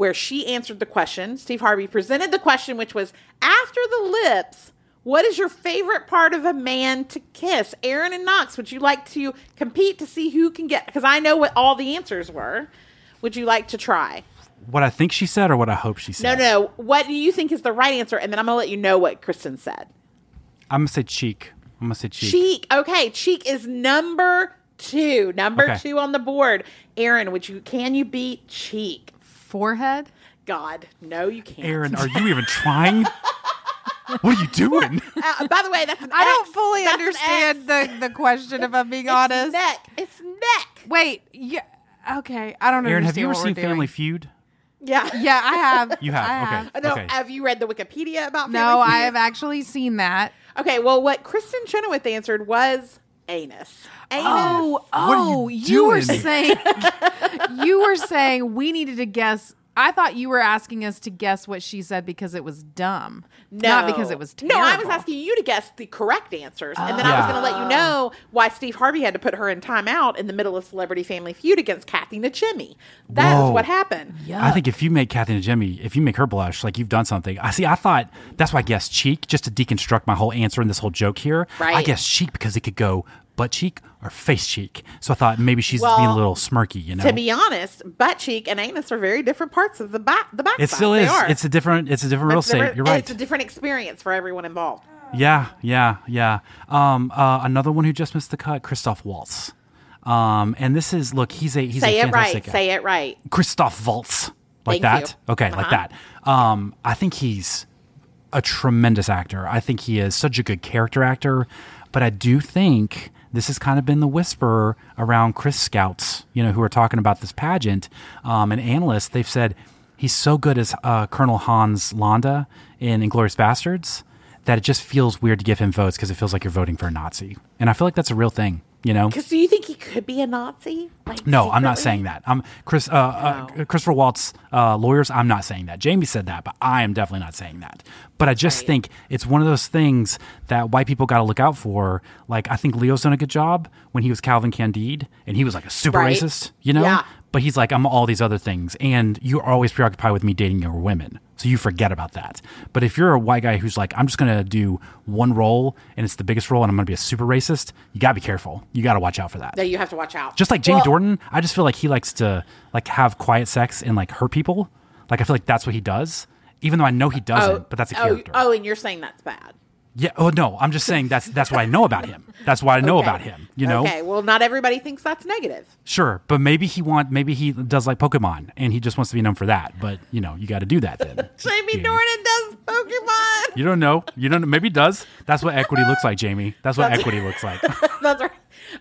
where she answered the question. Steve Harvey presented the question, which was after the lips, what is your favorite part of a man to kiss? Aaron and Knox, would you like to compete to see who can get? Because I know what all the answers were. Would you like to try? What I think she said, or what I hope she said. No, no. What do you think is the right answer? And then I'm going to let you know what Kristin said. I'm gonna say cheek. I'm gonna say cheek. Cheek. Okay, cheek is number two. Number Okay. two on the board. Aaron, would you can you beat cheek? Forehead? God, no, you can't. Aaron, are you even trying? [laughs] what are you doing? Uh, by the way, that's an I don't fully That's understand the, the question, if I'm being It's honest. neck. It's neck. Wait, yeah. Okay, I don't know. Aaron, have you ever what we're seen doing. Family Feud? Yeah. [laughs] Yeah, I have. [laughs] You have. I okay. have. Uh, No, okay. have you read the Wikipedia about Family No, I have actually seen that. Okay, well, what Kristin Chenoweth answered was anus. Anus. Oh, What are you oh, you were saying [laughs] you were saying we needed to guess. I thought you were asking us to guess what she said because it was dumb, no. not because it was terrible. No, I was asking you to guess the correct answers. And then I was ah. going to let you know why Steve Harvey had to put her in timeout in the middle of Celebrity Family Feud against Kathy Najimy. That is Whoa. what happened. I think if you make Kathy Najimy, if you make her blush, like you've done something. I see. I thought that's why I guessed cheek, just to deconstruct my whole answer and this whole joke here. Right. I guess cheek because it could go butt cheek or face cheek. So I thought maybe she's Well, being a little smirky, you know. To be honest, butt cheek and anus are very different parts of the back. The back. it still They is. It's a different. It's a different real It's estate. You're right. It's a different experience for everyone involved. Yeah, yeah, yeah. Um, uh, another one who just missed the cut, Christoph Waltz. Um, and this is look, he's a he's Say a it right. Say it right. Christoph Waltz, like Thank that. you. Okay, like Uh-huh. that. Um, I think he's a tremendous actor. I think he is such a good character actor. But I do think this has kind of been the whisper around Chris Scouts, you know, who are talking about this pageant. Um, and analysts, they've said he's so good as uh, Colonel Hans Landa in Inglourious Basterds that it just feels weird to give him votes because it feels like you're voting for a Nazi. And I feel like that's a real thing, you know? Because do you think he could be a Nazi? Like, No, I'm not saying that. I'm Chris, uh, uh, Christopher Waltz, uh, lawyers. I'm not saying that. Jamie said that, but I am definitely not saying that. But I just think it's one of those things that white people got to look out for. Like I think Leo's done a good job when he was Calvin Candie, and he was like a super Right. racist, you know. Yeah. But he's like, I'm all these other things, and you're always preoccupied with me dating younger women, so you forget about that. But if you're a white guy who's like, I'm just gonna do one role, and it's the biggest role, and I'm gonna be a super racist, you gotta be careful. You gotta watch out for that. No, you have to watch out. Just like Jamie Well, Dornan, I just feel like he likes to like have quiet sex and like hurt people. Like I feel like that's what he does, even though I know he oh, doesn't. but that's a oh, character. Oh, and you're saying that's bad. Yeah. Oh no, I'm just saying that's that's what I know about him. That's what I know Okay. about him. You know. Okay. Well, not everybody thinks that's negative. Sure, but maybe he want maybe he does like Pokemon and he just wants to be known for that. But you know, you got to do that then. [laughs] Jamie. Dornan does Pokemon. You don't know. You don't know. Maybe he does. That's what equity looks like, Jamie. That's what That's- equity looks like. [laughs] That's right.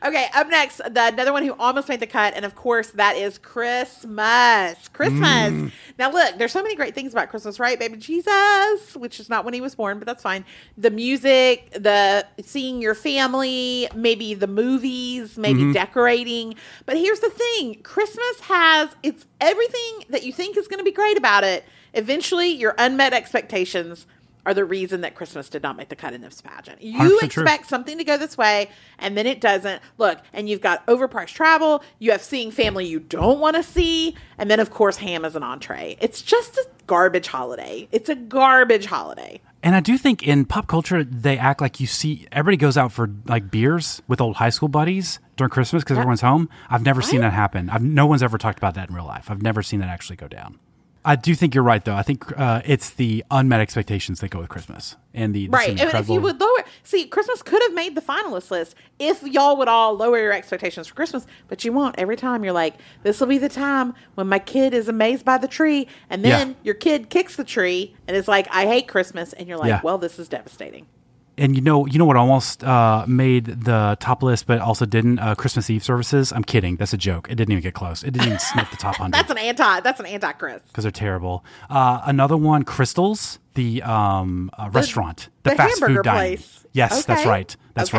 Okay, up next, the another one who almost made the cut, and of course that is Christmas. Christmas. Mm. Now look, there's so many great things about Christmas, right? Baby Jesus, which is not when he was born, but that's fine. The music, the seeing your family, maybe the movies, maybe Mm-hmm. decorating. But here's the thing: Christmas has it's everything that you think is going to be great about it. Eventually, your unmet expectations are the reason that Christmas did not make the cut in this pageant. You 100% true. expect something to go this way and then it doesn't. Look, and you've got overpriced travel, you have seeing family you don't want to see, and then of course ham as an entree. It's just a garbage holiday. It's a garbage holiday. And I do think in pop culture they act like you see everybody goes out for like beers with old high school buddies during Christmas because everyone's home. I've never seen that happen. I've no one's ever talked about that in real life. I've never seen that actually go down. I do think you're right though. I think uh, it's the unmet expectations that go with Christmas and the, Right. And if you would lower see, Christmas could have made the finalist list if y'all would all lower your expectations for Christmas, but you won't. Every time you're like, This will be the time when my kid is amazed by the tree, and then Yeah. your kid kicks the tree and is like, I hate Christmas, and you're like, Yeah. Well, this is devastating. And you know, you know what almost uh, made the top list, but also didn't. Uh, Christmas Eve services. I'm kidding. That's a joke. It didn't even get close. It didn't even sniff the top [laughs] hundred. That's an anti that's an anti Chris. because they're terrible. Uh, another one, Krystals, the um, uh, restaurant, the, the fast food dining. place. Yes, that's right. That's Okay.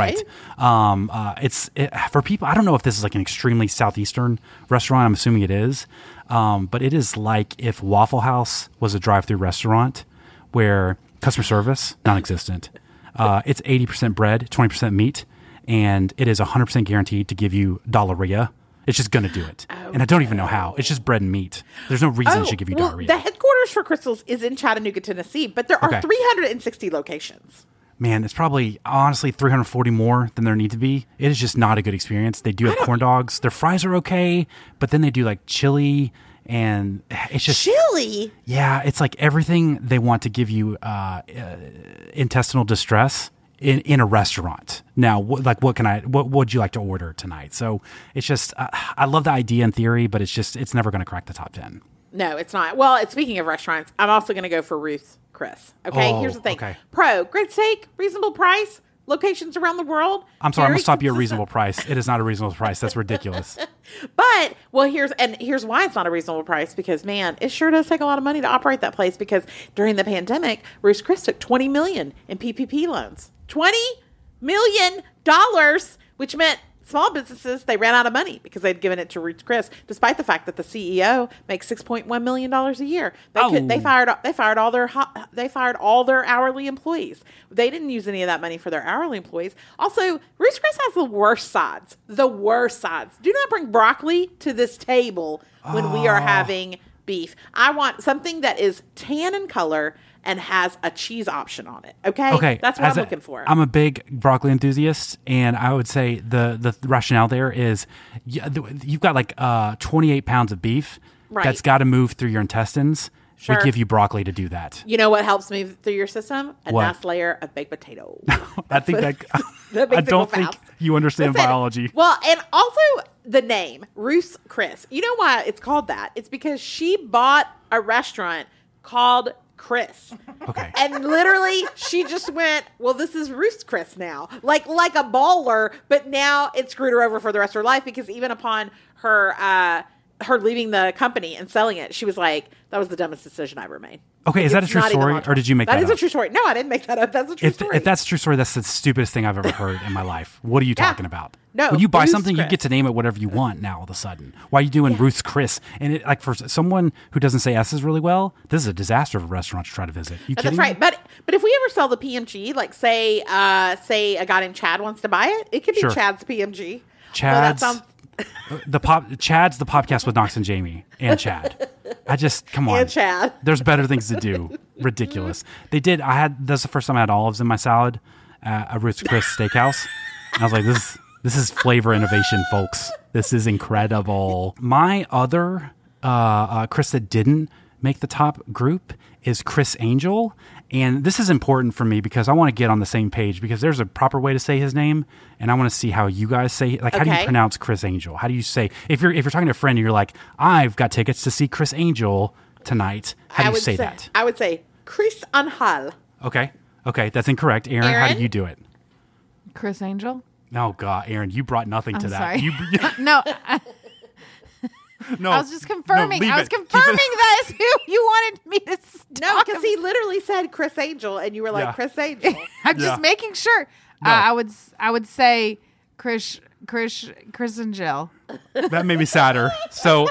right. Um, uh, it's it, for people. I don't know if this is like an extremely southeastern restaurant. I'm assuming it is, um, but it is like if Waffle House was a drive-through restaurant where customer service non-existent. Uh, it's 80% bread, 20% meat, and it is 100% guaranteed to give you diarrhea. It's just going to do it. And I don't even know how. It's just bread and meat. There's no reason it should give you Oh, well, diarrhea. The headquarters for Krystals is in Chattanooga, Tennessee, but there are Okay. 360 locations. Man, it's probably honestly 340 more than there need to be. It is just not a good experience. They do have corn dogs. Their fries are okay, but then they do like chili and it's just Chili. yeah, it's like everything they want to give you uh, uh, intestinal distress in, in a restaurant. Now, what, like what can I what would you like to order tonight? So, it's just uh, I love the idea in theory, but it's just it's never going to crack the top 10. No, it's not. Well, it's, speaking of restaurants, I'm also going to go for Ruth's Chris. Okay, Oh, here's the thing. okay. Pro, great steak, reasonable price, locations around the world. I'm sorry, I'm going to stop you at a reasonable price. It is not a reasonable price. That's ridiculous. [laughs] But well, here's and here's why it's not a reasonable price because man, it sure does take a lot of money to operate that place. Because during the pandemic, Ruth's Chris took 20 million in PPP loans. 20 million dollars, which meant small businesses they ran out of money because they'd given it to Ruth Chris, despite the fact that the CEO makes 6.1 million dollars a year. They could, they Oh. fired they fired all their they fired all their hourly employees. They didn't use any of that money for their hourly employees. Also, Ruth Chris has the worst sides. The worst sides. Do not bring broccoli to this table when we Ah. are having beef. I want something that is tan in color and has a cheese option on it. Okay, Okay, that's what as I'm a- looking for. I'm a big broccoli enthusiast, and I would say the the rationale there is you've got like uh, 28 pounds of beef Right. that's got to move through your intestines. Sure. We give you broccoli to do that. you know what helps move through your system? A What? nice layer of baked potato. [laughs] I [laughs] think that [laughs] That I don't think fast. you understand Listen, biology. Well, and also the name Ruth's Chris. You know why it's called that? It's because she bought a restaurant called Chris. Okay. [laughs] And literally, she just went, "Well, this is Ruth's Chris now." Like like a baller, but now it screwed her over for the rest of her life because even upon her uh her leaving the company and selling it, she was like, "That was the dumbest decision I ever made." Okay, is that a true story, or did you make that That is up? a true story. No, I didn't make that up. That's a true If, story. if that's a true story, that's the stupidest thing I've ever heard in my life. What are you Yeah. talking about? No, when you buy Ruth's something, you get to name it whatever you want. Now all of a sudden, why are you doing Ruth's Chris? And it, like for someone who doesn't say S's really well, this is a disaster of a restaurant to try to visit. You That's right. me? But but if we ever sell the PMG, like say uh say a guy named Chad wants to buy it, it could be Sure. Chad's PMG. Chad's- that sounds the pop Chad's the podcast with Knox and Jamie and Chad. I just come on. And Chad. There's better things to do. Ridiculous. They did. I had. That's the first time I had olives in my salad at a Ruth's Chris [laughs] Steakhouse. And I was like, this. This is flavor innovation, folks. This is incredible. My other uh, uh, Chris that didn't make the top group is Criss Angel. And this is important for me because I want to get on the same page because there's a proper way to say his name, and I want to see how you guys say like how do you pronounce Criss Angel? How do you say if you're if you're talking to a friend and you're like, I've got tickets to see Criss Angel tonight. How do I you would say, that? I would say Chris Anhal. Okay. Okay, that's incorrect. Aaron, how do you do it? Criss Angel. Oh God, Aaron, you brought nothing to I'm that. sorry. You, [laughs] [laughs] No, I, no, I was just confirming. no, I was it. Confirming that is who you wanted me to. No, because he literally said Criss Angel, and you were like Yeah. Chris [laughs] Angel. I'm Yeah. just making sure. No. Uh, I would s- I would say Chris Chris Chris and Jill. that made me sadder. So,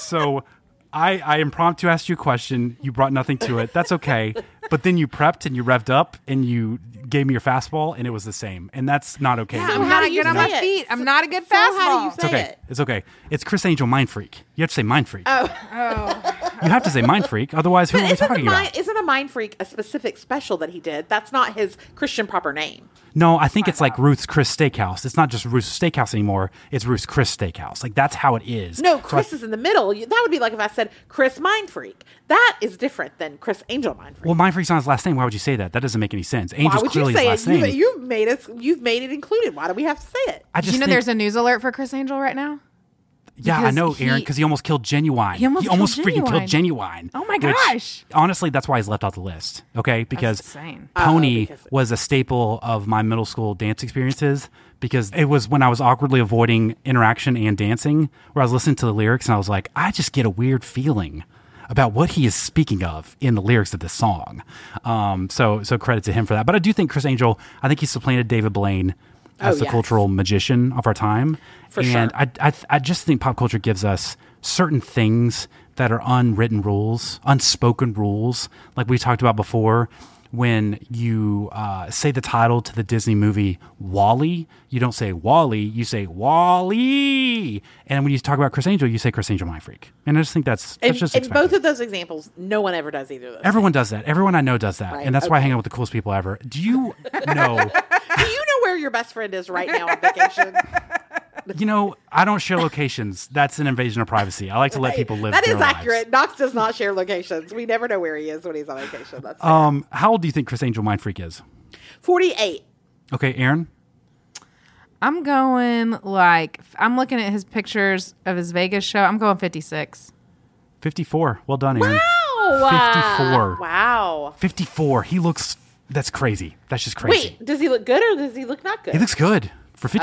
so I I impromptu asked you a question. You brought nothing to it. That's okay. But then you prepped and you revved up and you gave me your fastball and it was the same. And that's not okay. Yeah, I'm how not do you good on my it? feet. I'm not a good So fastball. how do you It's say okay. it? It's okay. It's Criss Angel Mind Freak. You have to say Mind Freak. Oh. [laughs] oh. You have to say Mind Freak. Otherwise, who But are we talking mind, about? isn't a mind freak a specific special that he did? That's not his Christian proper name. No, I think it's like Ruth's Chris Steakhouse. It's not just Ruth's Steakhouse anymore. It's Ruth's Chris Steakhouse. Like that's how it is. No, So I- Chris is in the middle. That would be like if I said Chris Mind Freak. That is different than Criss Angel Mind Freak. well, Mind Freak's not his last name. Why would you say that? That doesn't make any sense. Why Angel's would you clearly say his it? last You, name. you've made it. You've made it included. Why do we have to say it? I Do just you know think- there's a news alert for Criss Angel right now? Yeah, I because know, Aaron, because he almost killed Ginuwine. He almost killed freaking killed Ginuwine. Oh my which, gosh. honestly, that's why he's left off the list. Okay, because. Pony Oh, because- was a staple of my middle school dance experiences because it was when I was awkwardly avoiding interaction and dancing, where I was listening to the lyrics and I was like, I just get a weird feeling about what he is speaking of in the lyrics of this song. Um, so, so credit to him for that. But I do think Criss Angel, I think he supplanted David Blaine as Oh, the yes. cultural magician of our time. For and sure. I, I, I just think pop culture gives us certain things that are unwritten rules, unspoken rules, like we talked about before. When you uh, say the title to the Disney movie Wally, you don't say Wally, you say Wally. And when you talk about Criss Angel, you say Criss Angel Mind Freak. And I just think that's, that's In, just in both of those examples, no one ever does either of those. Everyone does that. Everyone I know does that. Right, And that's why I hang out with the coolest people ever. Do you [laughs] know? Do you know where your best friend is right now on vacation? [laughs] you know, I don't share locations. That's an invasion of privacy. I like to let people live That their is lives. accurate. Knox does not share locations. We never know where he is when he's on vacation. That's sad. Um, how old do you think Criss Angel Mind Freak is? 48. Okay, Aaron. I'm going like I'm looking at his pictures of his Vegas show. I'm going 56. 54. Well done, Aaron. Wow. 54. Wow. 54. He looks. That's crazy. That's just crazy. Wait, does he look good or does he look not good? He looks good for Okay.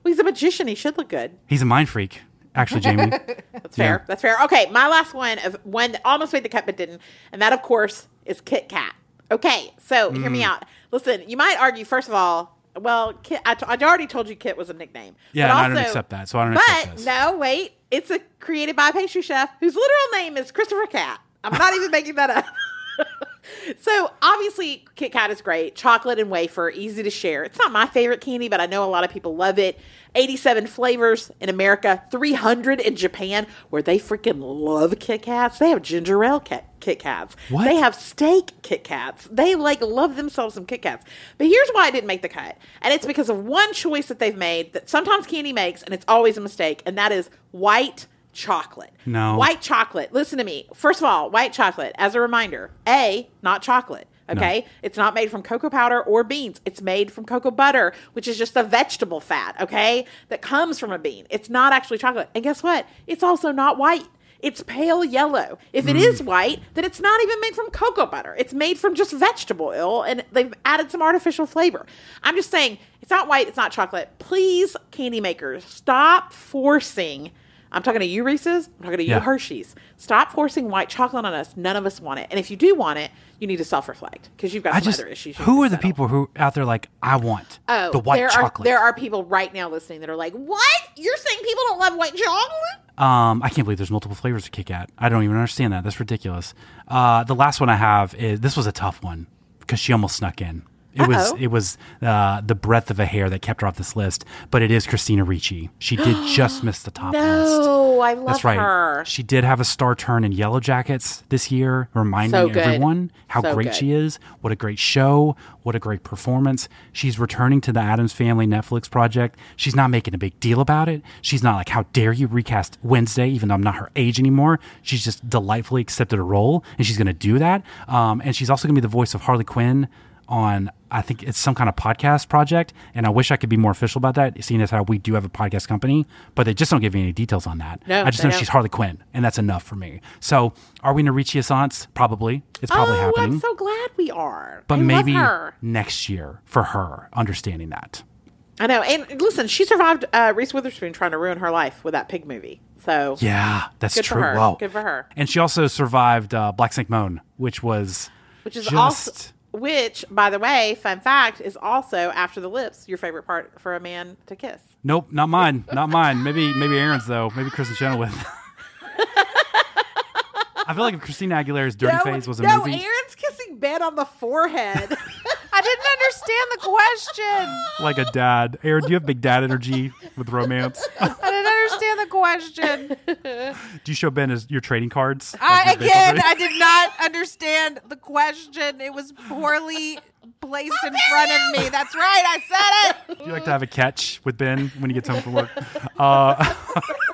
54. Well, he's a magician. He should look good. He's a mind freak, actually, Jamie. [laughs] That's fair. Yeah. That's fair. Okay, my last one of one that almost made the cut but didn't, and that of course is Kit Kat. Okay, so hear Mm. me out. Listen, you might argue first of all. Well, Kit, I, t- I already told you Kit was a nickname. Yeah, but and I don't also- accept that, so I don't but no, wait, it's a created by a pastry chef whose literal name is Christopher Cat. I'm not even making that up. [laughs] So obviously, Kit Kat is great. Chocolate and wafer, easy to share. It's not my favorite candy, but I know a lot of people love it. 87 flavors in America, 300 in Japan, where they freaking love Kit Kats. They have ginger ale Kit, Kit Kats. What? They have steak Kit Kats. They like love themselves some Kit Kats. But here's why I didn't make the cut. And it's because of one choice that they've made that sometimes candy makes, and it's always a mistake, and that is white chocolate. No. White chocolate. Listen to me. First of all, white chocolate, as a reminder, A, not chocolate. Okay. It's not made from cocoa powder or beans. It's made from cocoa butter, which is just a vegetable fat. Okay. That comes from a bean. It's not actually chocolate. And guess what? It's also not white. It's pale yellow. If it mm. is white, then it's not even made from cocoa butter. It's made from just vegetable oil and they've added some artificial flavor. I'm just saying, it's not white, it's not chocolate. Please, candy makers, stop forcing. I'm talking to you, Reese's. I'm talking to you, Yeah. Hershey's. Stop forcing white chocolate on us. None of us want it. And if you do want it, you need to self reflect because you've got I some just other issues. who are the people who out there like I want Oh, the white there chocolate. Are, there are people right now listening that are like, "What? You're saying people don't love white chocolate?" Um, I can't believe there's multiple flavors of Kit Kat. I don't even understand that. That's ridiculous. Uh, the last one I have is this was a tough one because she almost snuck in. It was Uh-oh. it was uh, the breadth of a hair that kept her off this list, but it is Christina Ricci. She did [gasps] just miss the top list. No, I love That's right. her. She did have a star turn in Yellow Jackets this year, reminding So everyone how So great good. she is. What a great show. What a great performance. She's returning to the Addams Family Netflix project. She's not making a big deal about it. She's not like, how dare you recast Wednesday, even though I'm not her age anymore. She's just delightfully accepted a role, and she's going to do that. Um, and she's also going to be the voice of Harley Quinn on I think it's some kind of podcast project, and I wish I could be more official about that, seeing as how we do have a podcast company, but they just don't give me any details on that. No, I just know don't. she's Harley Quinn, and that's enough for me. So, are we going to reach Assance? Probably. It's probably oh, happening. I'm so glad we are. but I love maybe her. next year for her, understanding that. I know. And listen, she survived uh, Reese Witherspoon trying to ruin her life with that pig movie. So Yeah, that's Good for her. Good for her. And she also survived uh, Black Snake Moan, which was which is just also which, by the way, fun fact, is also after the lips your favorite part for a man to kiss. Nope, not mine. Not mine. Maybe maybe Aaron's though. Maybe Chris Kristin Chenoweth. [laughs] I feel like if Christina Aguilera's Dirty Face was a no, movie, Aaron's kissing Ben on the forehead. [laughs] I didn't understand the question. like a dad. Aaron, do you have big dad energy with romance? I didn't understand the question. do you show Ben as your trading cards? I, Like again, I did not understand the question. It was poorly placed in front of me. That's right. I said it. Do you like to have a catch with Ben when he gets home from work? Uh, [laughs]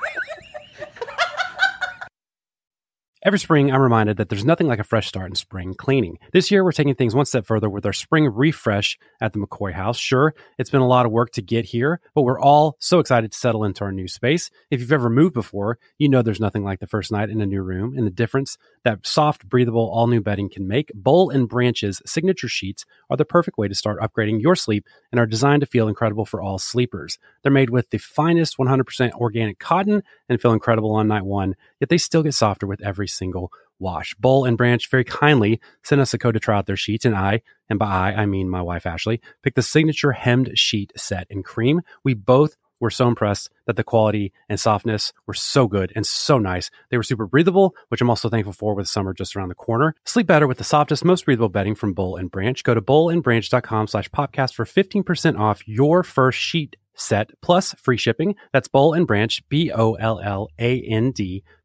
Every spring, I'm reminded that there's nothing like a fresh start in spring cleaning. This year, we're taking things one step further with our spring refresh at the McCoy House. Sure, it's been a lot of work to get here, but we're all so excited to settle into our new space. If you've ever moved before, you know there's nothing like the first night in a new room and the difference that soft, breathable, all new bedding can make. Boll and Branch's signature sheets are the perfect way to start upgrading your sleep and are designed to feel incredible for all sleepers. They're made with the finest 100% organic cotton and feel incredible on night one, yet they still get softer with every single wash. Boll and Branch very kindly sent us a code to try out their sheets, and I, and by I, I mean my wife Ashley, picked the signature hemmed sheet set in cream. We both were so impressed that the quality and softness were so good and so nice. They were super breathable, which I'm also thankful for with summer just around the corner. Sleep better with the softest, most breathable bedding from Boll and Branch. Go to bollandbranch.com slash podcast for 15% off your first sheet set plus free shipping. That's Boll and Branch, B O L L A N D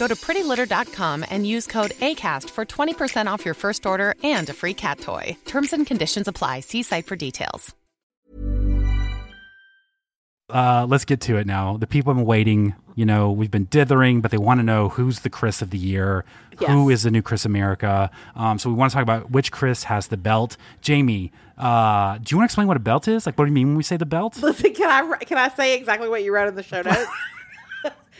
Go to prettylitter.com and use code ACAST for 20% off your first order and a free cat toy. Terms and conditions apply. See site for details. uh, let's get to it now. The people have been waiting. You know, we've been dithering, but they want to know who's the Chris of the year. Who Yes. is the new Chris America? Um, so we want to talk about which Chris has the belt. Jamie, uh, do you want to explain what a belt is? Like, what do you mean when we say the belt? [laughs] Listen, can I can I say exactly what you wrote in the show [laughs] notes?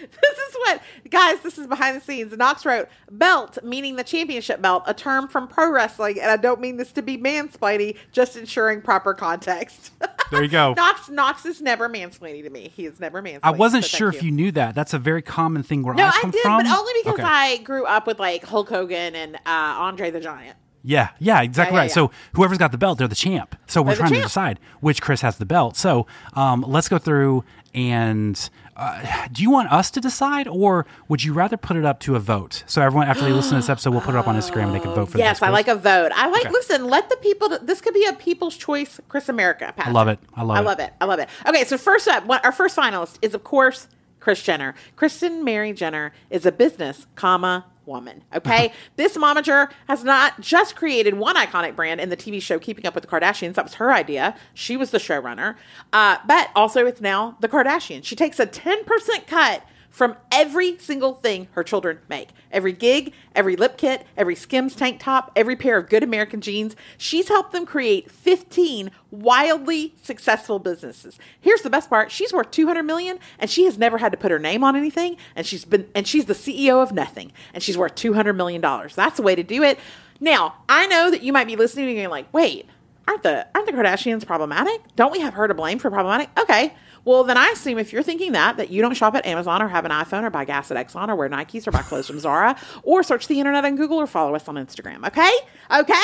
[laughs] This is what, guys, this is behind the scenes. Knox wrote, belt, meaning the championship belt, a term from pro wrestling. And I don't mean this to be mansplaining, just ensuring proper context. There you go. [laughs] Knox, Knox is never mansplaining to me. He is never mansplaining. I wasn't so sure if you knew that. That's a very common thing where No, I I, come did, from. but only because Okay. I grew up with like Hulk Hogan and uh, Andre the Giant. Yeah, yeah, exactly Yeah, yeah, right. yeah. So whoever's got the belt, they're the champ. So we're They're trying to decide which Chris has the belt. So um, let's go through and uh, do you want us to decide, or would you rather put it up to a vote? So everyone, after they listen to this [gasps] episode, we'll put it up on Instagram and they can vote for the Yes, this. I like a vote. I like. Okay. Listen, let the people. This could be a People's Choice, Chris America. I love it. I love I it. love it. I love it. Okay, so first up, one, our first finalist is of course Kris Jenner. Kristen Mary Jenner is a business, comma woman. Okay, [laughs] this momager has not just created one iconic brand in the TV show Keeping Up with the Kardashians. That was her idea. She was the showrunner, uh, but also it's now the Kardashians. She takes a ten percent cut from every single thing her children make. Every gig, every lip kit, every Skims tank top, every pair of good American jeans. She's helped them create 15 wildly successful businesses. Here's the best part. She's worth 200 million and she has never had to put her name on anything and she's been and she's the CEO of nothing and she's worth 200 million dollars. That's the way to do it. Now, I know that you might be listening and you're like, "Wait, aren't the aren't the Kardashians problematic? Don't we have her to blame for problematic?" Okay. Well, then I assume if you're thinking that, that you don't shop at Amazon or have an iPhone or buy gas at Exxon or wear Nikes or buy clothes from Zara or search the internet on Google or follow us on Instagram. Okay? Okay?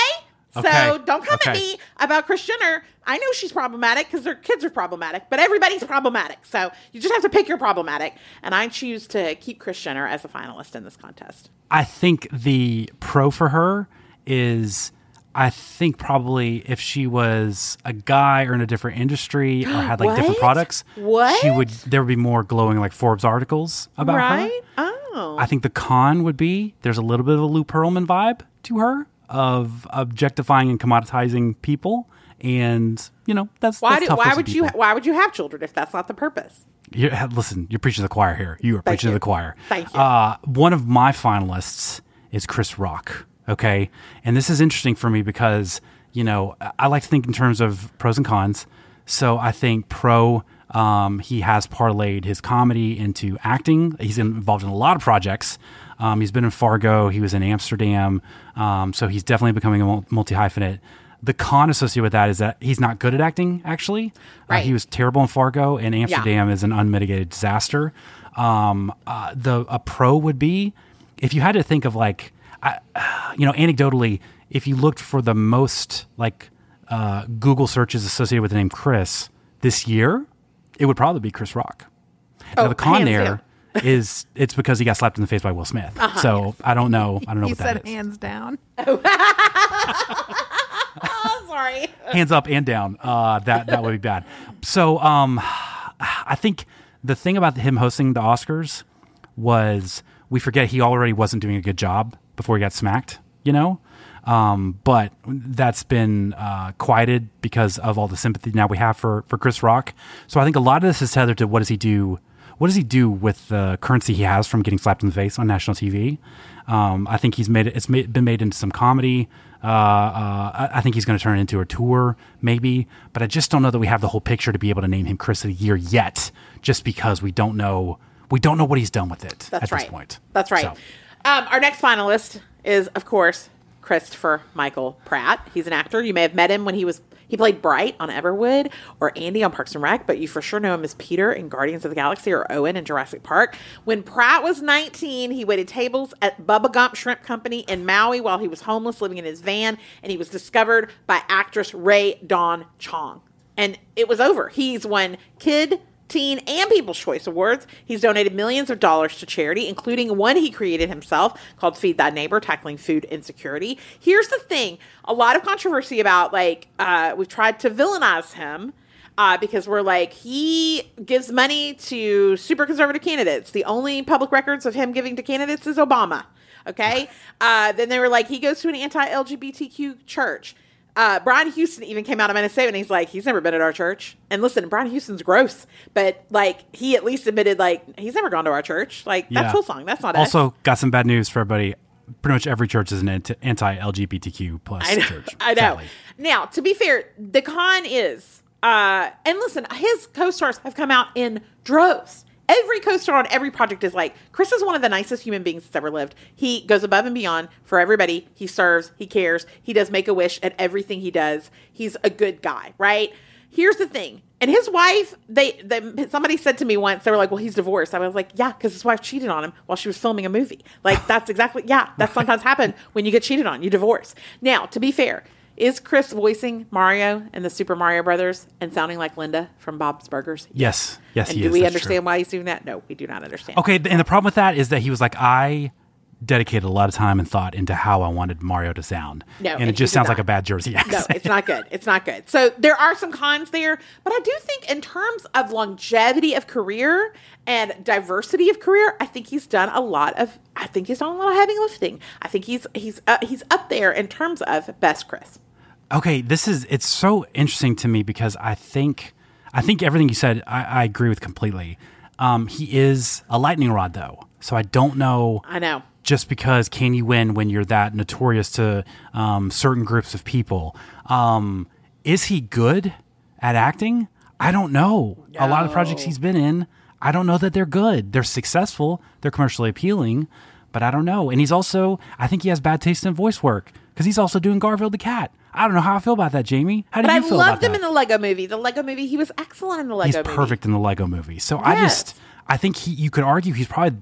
Okay. So don't come at me about Kris Jenner. I know she's problematic because their kids are problematic, but everybody's problematic. So you just have to pick your problematic. And I choose to keep Kris Jenner as a finalist in this contest. I think the pro for her is I think probably if she was a guy or in a different industry or had like different products, What? she would there would be more glowing like Forbes articles about her. Oh. I think the con would be there's a little bit of a Lou Pearlman vibe to her of objectifying and commoditizing people, and you know that's why that's do, why would you why would you have children if that's not the purpose? You, listen, you're preaching to the choir here. You are Thank preaching to the choir. Thank you. Uh, one of my finalists is Chris Rock. Okay, and this is interesting for me because you know I- like to think in terms of pros and cons. So I think pro, um, he has parlayed his comedy into acting. He's involved in a lot of projects. Um, he's been in Fargo. He was in Amsterdam. Um, so he's definitely becoming a multi hyphenate. The con associated with that is that he's not good at acting. Actually, Uh, he was terrible in Fargo, and Amsterdam is an unmitigated disaster. Um, uh, the a pro would be if you had to think of like, I, you know, anecdotally, if you looked for the most like uh, Google searches associated with the name Chris this year, it would probably be Chris Rock. now Oh, the con hands there down. [laughs] is it's because he got slapped in the face by Will Smith. Uh-huh. So I don't know. I don't know He what that said is. hands down. [laughs] Oh, sorry. hands up and down. Uh, that that would be bad. So um, I think the thing about him hosting the Oscars was we forget he already wasn't doing a good job before he got smacked. You know. Um, but that's been uh, quieted because of all the sympathy now we have for, for Chris Rock. So I think a lot of this is tethered to what does he do? What does he do with the currency he has from getting slapped in the face on national TV? Um, I think he's made it. It's made, been made into some comedy. Uh, uh, I, I think he's going to turn it into a tour, maybe. But I just don't know that we have the whole picture to be able to name him Chris of the Year yet, just because we don't know. We don't know what he's done with it That's at right. this point. That's right. So, Um, our next finalist is, of course, Christopher Michael Pratt. He's an actor. You may have met him when he was he played Bright on Everwood or Andy on Parks and Rec, but you for sure know him as Peter in Guardians of the Galaxy or Owen in Jurassic Park. When Pratt was 19, he waited tables at Bubba Gump Shrimp Company in Maui while he was homeless, living in his van, and he was discovered by actress Rae Dawn Chong. And it was over. He's won Kid Teen, and People's Choice Awards. He's donated millions of dollars to charity, including one he created himself called Feed Thy Neighbor, tackling food insecurity. Here's the thing a lot of controversy about, like, uh, we've tried to villainize him. Uh, because we're like, he gives money to super conservative candidates. The only public records of him giving to candidates is Obama. Okay. [laughs] Uh, then they were like, he goes to an anti LGBTQ church. Uh, Brian Houston even came out of Minnesota and he's like, he's never been at our church. And listen, Brian Houston's gross, but like he at least admitted like he's never gone to our church. Like that's Yeah. Hillsong. That's not us. Also, got some bad news for everybody. Pretty much every church is an anti LGBTQ plus I know. church. [laughs] I know. sadly. Now, to be fair, the con is, uh, and listen, his co-stars have come out in droves every co-star on every project is like Chris is one of the nicest human beings that's ever lived. He goes above and beyond for everybody. He serves, he cares, he does make a wish at everything he does. He's a good guy, right? Here's the thing. And his wife, they, they somebody said to me once, they were like, "Well, he's divorced." I was like, "Yeah, because his wife cheated on him while she was filming a movie." Like that's exactly, yeah, that sometimes happens when you get cheated on, you divorce. Now, to be fair, is Chris voicing Mario in the Super Mario Brothers and sounding like Linda from Bob's Burgers? Yes, yes, And he do is. we That's understand true. why he's doing that? No, we do not understand. Okay, and the problem with that is that he was like, I dedicated a lot of time and thought into how I wanted Mario to sound. No, and and it just sounds like a bad Jersey No, accent. it's not good. It's not good. So there are some cons there, but I do think in terms of longevity of career and diversity of career, I think he's done a lot of. I think he's done a lot of heavy lifting. I think he's he's uh, he's up there in terms of best Chris. Okay, this is it's so interesting to me because I think I think everything you said I, I agree with completely. Um, he is a lightning rod though, so I don't know. I know. Just because can you win when you're that notorious to um, certain groups of people? Um, is he good at acting? I don't know. A lot of projects he's been in, I don't know that they're good. They're successful. They're commercially appealing, but I don't know. And he's also, I think he has bad taste in voice work because he's also doing Garfield the cat. I don't know how I feel about that, Jamie. How do But you I feel about loved him that? in the Lego movie. The Lego movie, he was excellent in the Lego movie. he's movie. perfect in the Lego movie. So I just, I think he, you could argue he's probably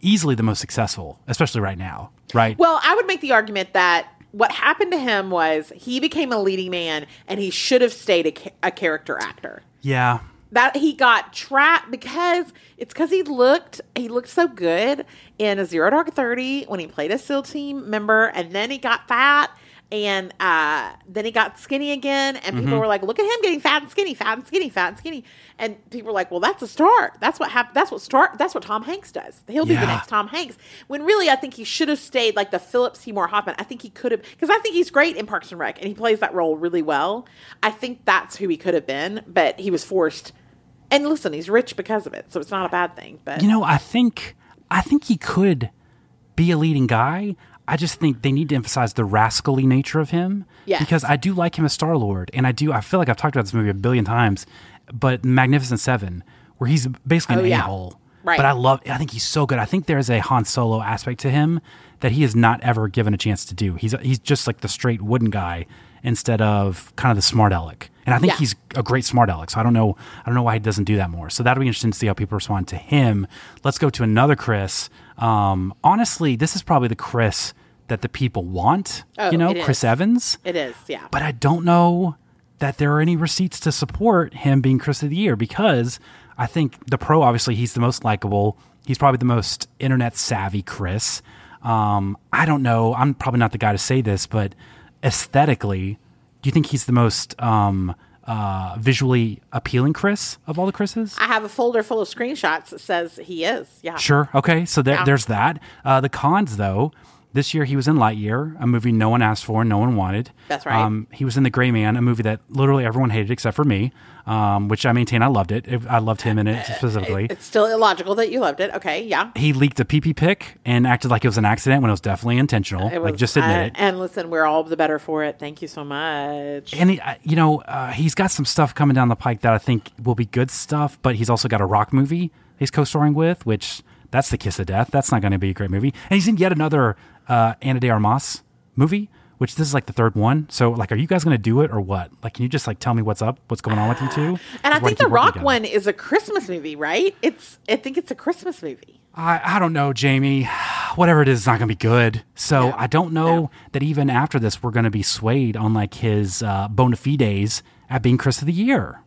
easily the most successful, especially right now, right? Well, I would make the argument that what happened to him was he became a leading man and he should have stayed a, ca- a character actor. yeah. That he got trapped because it's because he looked he looked so good in a Zero Dark Thirty when he played a SEAL team member, and then he got fat, and uh, then he got skinny again, and people Mhm. were like, "Look at him getting fat and skinny, fat and skinny, fat and skinny," and people were like, "Well, that's a start. That's what happened. That's what star. That's what Tom Hanks does. He'll be the next Tom Hanks." When really, I think he should have stayed like the Philip Seymour Hoffman. I think he could have because I think he's great in Parks and Rec, and he plays that role really well. I think that's who he could have been, but he was forced. And listen, he's rich because of it, so it's not a bad thing. But You know, I think I think he could be a leading guy. I just think they need to emphasize the rascally nature of him. Yes. Because I do like him as Star Lord, and I do. I feel like I've talked about this movie a billion times, but Magnificent Seven, where he's basically Oh, an yeah. a-hole. Right. But I love. I think he's so good. I think there's a Han Solo aspect to him that he has not ever given a chance to do. He's he's just like the straight wooden guy instead of kind of the smart aleck. And I think Yeah. he's a great smart aleck. So I don't know. I don't know why he doesn't do that more. So that'll be interesting to see how people respond to him. Let's go to another Chris. Um, honestly, this is probably the Chris that the people want. Oh, you know, Chris is. Evans. it is, yeah. But I don't know that there are any receipts to support him being Chris of the Year because I think the pro, obviously, he's the most likable. He's probably the most internet savvy Chris. Um, I don't know. I'm probably not the guy to say this, but aesthetically, do you think he's the most um, uh, visually appealing Chris of all the Chris's? I have a folder full of screenshots that says he is. Yeah, Sure. Okay. So there, Yeah. there's that. Uh, the cons, though, this year he was in Lightyear, a movie no one asked for, no one wanted. That's right. Um, he was in The Gray Man, a movie that literally everyone hated except for me, um, which I maintain I loved it. It- I loved him in it specifically. It's still illogical that you loved it. Okay, yeah. he leaked a pee pee pic and acted like it was an accident when it was definitely intentional. It like, just admit uh, it. And listen, we're all the better for it. Thank you so much. And he, uh, you know, uh, he's got some stuff coming down the pike that I think will be good stuff. But he's also got a rock movie he's co-starring with, which that's the kiss of death. That's not going to be a great movie. And he's in yet another uh, Ana de Armas movie, which this is like the third one. So, like, are you guys going to do it or what? Like, can you just like tell me what's up, what's going on with you two? [sighs] And I think the Rock together. one is a Christmas movie, right? It's. I think it's a Christmas movie. I, I don't know, Jamie. [sighs] Whatever it is, it's not going to be good. So I don't know that even after this, we're going to be swayed on like his uh, bona fides at being Chris of the Year.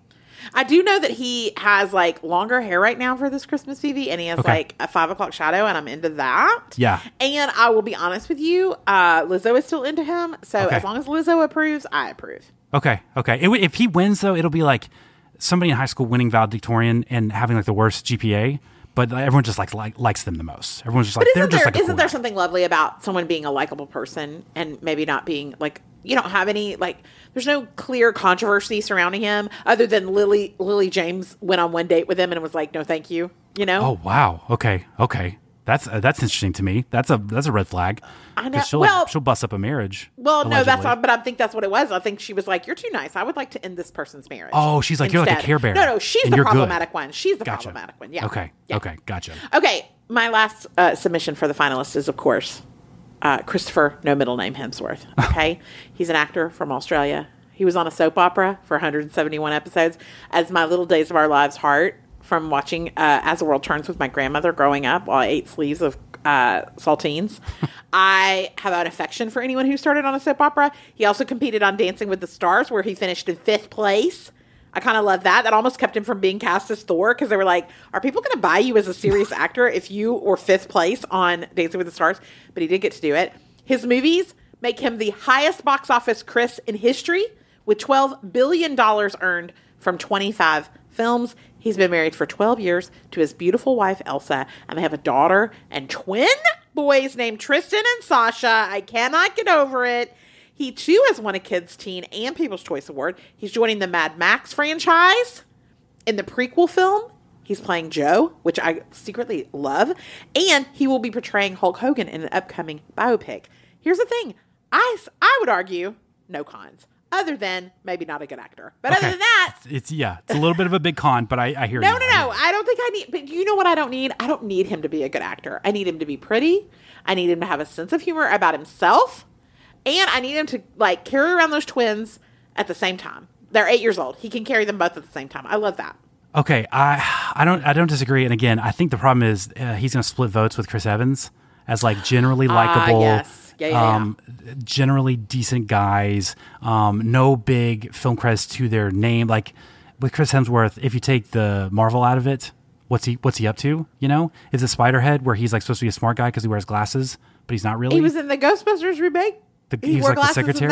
I do know that he has like longer hair right now for this Christmas movie, and he has Okay. like a five o'clock shadow, and I'm into that. Yeah. And I will be honest with you, uh, Lizzo is still into him. So Okay. as long as Lizzo approves, I approve. Okay, okay. It, if he wins, though, it'll be like somebody in high school winning valedictorian and having like the worst GPA, but everyone just like, like likes them the most. Everyone's just like but they're isn't just there like not cool there guy. something lovely about someone being a likable person and maybe not being like you don't have any like there's no clear controversy surrounding him other than Lily Lily James went on one date with him and was like no thank you you know Oh wow. Okay, okay. That's uh, that's interesting to me. That's a that's a red flag. I know. She'll, Well- she'll bust up a marriage. Well, no, that's not, but I think that's what it was. I think she was like, "You're too nice. I would like to end this person's marriage." Oh, she's like, "You're like a. Care Bear, No, no, she's the you're good. problematic one. She's the Gotcha. problematic one. Yeah. Okay. Yeah. Okay. Gotcha. Okay. My last uh, submission for the finalists is, of course, uh, Christopher, no middle name Hemsworth. [laughs] Okay, he's an actor from Australia. He was on a soap opera for 171 episodes as my little days of our lives heart from watching uh, As the World Turns with my grandmother growing up while I ate sleeves of uh, saltines. [laughs] I have an affection for anyone who started on a soap opera. He also competed on Dancing with the Stars, where he finished in fifth place. I kind of love that. That almost kept him from being cast as Thor because they were like, "Are people going to buy you as a serious [laughs] actor if you were fifth place on Dancing with the Stars?" But he did get to do it. His movies make him the highest box office Chris in history, with twelve billion dollars earned from twenty-five films. He's been married for twelve years to his beautiful wife Elsa, and they have a daughter and twin boys named Tristan and Sasha. I cannot get over it. He too has won a Kids Teen and People's Choice Award. He's joining the Mad Max franchise. In the prequel film, he's playing Joe, which I secretly love, and he will be portraying Hulk Hogan in an upcoming biopic. Here's the thing I, I would argue no cons, other than maybe not a good actor. But other than that, It's yeah, it's a little bit of a big con, but I, I hear [laughs] no, you. no, no. I don't think I need. But you know what? I don't need. I don't need him to be a good actor. I need him to be pretty. I need him to have a sense of humor about himself, and I need him to like carry around those twins at the same time. They're eight years old. He can carry them both at the same time. I love that. Okay, I I don't I don't disagree. And again, I think the problem is uh, he's going to split votes with Chris Evans as like generally Ah, likable, yes. Yeah, yeah, yeah. um, generally decent guys. Um, no big film credits to their name. Like with Chris Hemsworth, if you take the Marvel out of it, what's he what's he up to? You know, is it Spiderhead where he's like supposed to be a smart guy because he wears glasses, but he's not really. He was in the Ghostbusters remake. The, He he was like the secretary.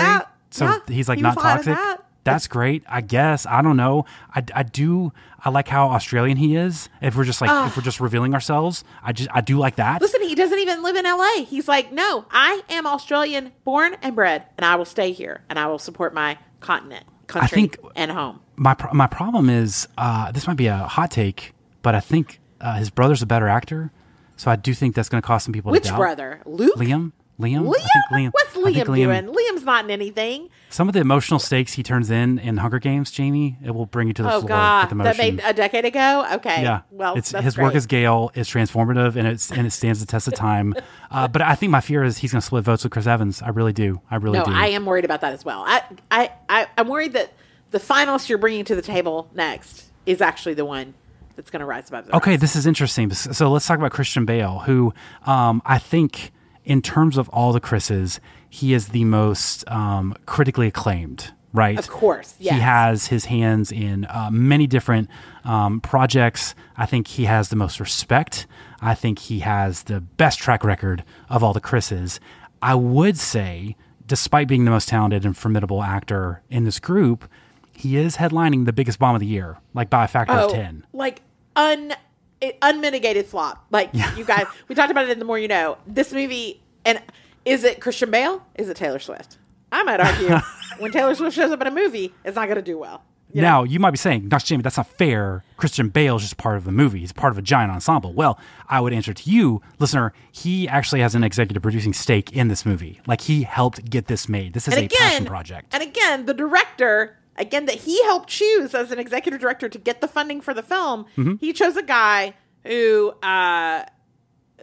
So Yeah, he's like he not toxic. that. That's great. I guess. I don't know. I, I do. I like how Australian he is. If we're just like if we're just revealing ourselves, I just I do like that. Listen, he doesn't even live in LA. He's like, no, I am Australian, born and bred, and I will stay here, and I will support my continent, country, think- and home. my my problem is uh, this might be a hot take, but I think uh, his brother's a better actor. So I do think that's going to cost some people. Which brother? Luke? Liam. Liam. Liam? I think Liam. What's I Liam, doing? Liam's not in anything. Some of the emotional stakes he turns in in Hunger Games, Jamie, it will bring you to the Oh floor God, with emotion. that made a decade ago. Okay, Yeah, well, it's his great. work as Gale is transformative and it's and it stands the test of time. [laughs] Uh, but I think my fear is he's going to split votes with Chris Evans. I really do. I really no, do. I am worried about that as well. I, I, I, I'm worried that the finalist you're bringing to the table next is actually the one that's going to rise above. The Okay, rest. this is interesting. So let's talk about Christian Bale, who um, I think, in terms of all the Chris's, he is the most um, critically acclaimed. Right, Of course, yes. He has his hands in uh, many different um, projects. I think he has the most respect. I think he has the best track record of all the Chris's. I would say, despite being the most talented and formidable actor in this group, he is headlining the biggest bomb of the year, like by a factor oh, of ten. like un, it, unmitigated flop. Like you guys, we talked about it in the more you know. This movie, and is it Christian Bale? Is it Taylor Swift? I might argue [laughs] when Taylor Swift shows up in a movie, it's not going to do well. You know? Now you might be saying, "Gosh, Jamie, that's not fair. Christian Bale is just part of the movie. He's part of a giant ensemble." Well, I would answer to you, listener. He actually has an executive producing stake in this movie. Like he helped get this made. This is and a again, passion project. And again, the director, again, that he helped choose as an executive director to get the funding for the film, Mm-hmm. he chose a guy who uh,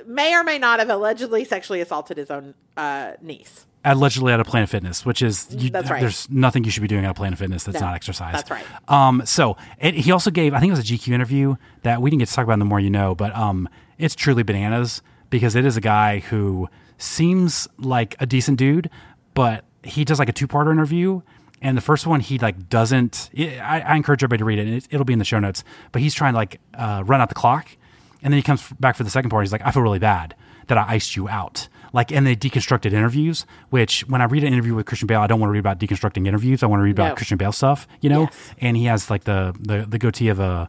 may or may not have allegedly sexually assaulted his own uh, niece. Allegedly at a Planet Fitness, which is you, That's right. There's nothing you should be doing at a Planet Fitness that's No, not exercise. that's right. Um, so it, he also gave, I think it was a GQ interview that we didn't get to talk about in the more you know, but um, it's truly bananas because it is a guy who seems like a decent dude, but he does like a two parter interview. And the first one, he like doesn't. I, I encourage everybody to read it. it. It'll be in the show notes. But he's trying to like uh, run out the clock, and then he comes back for the second part. He's like, "I feel really bad that I iced you out." Like, and they deconstructed interviews. Which, when I read an interview with Christian Bale, I don't want to read about deconstructing interviews. I want to read about No. Christian Bale stuff. You know, Yes. and he has like the the, the goatee of a.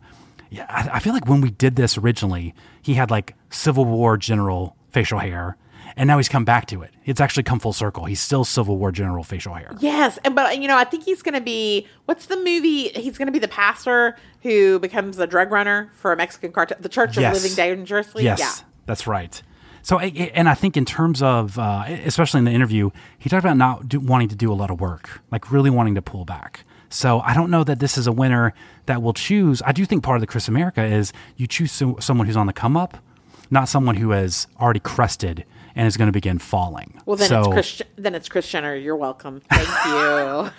Yeah, I, I feel like when we did this originally, he had like Civil War general facial hair, and now he's come back to it. It's actually come full circle. He's still Civil War general facial hair. Yes, and but you know, I think he's going to be what's the movie? He's going to be the pastor who becomes a drug runner for a Mexican cartel, the Church of Yes. Living Dangerously. Yes, Yeah. that's right. So, and I think in terms of, uh, especially in the interview, he talked about not do, wanting to do a lot of work, like really wanting to pull back. So I don't know that this is a winner that will choose. I do think part of the Chris America is you choose so, someone who's on the come up, not someone who has already crested and it's going to begin falling. Well, then so, it's Chris. Then it's Kris Jenner. You're welcome. Thank [laughs] you.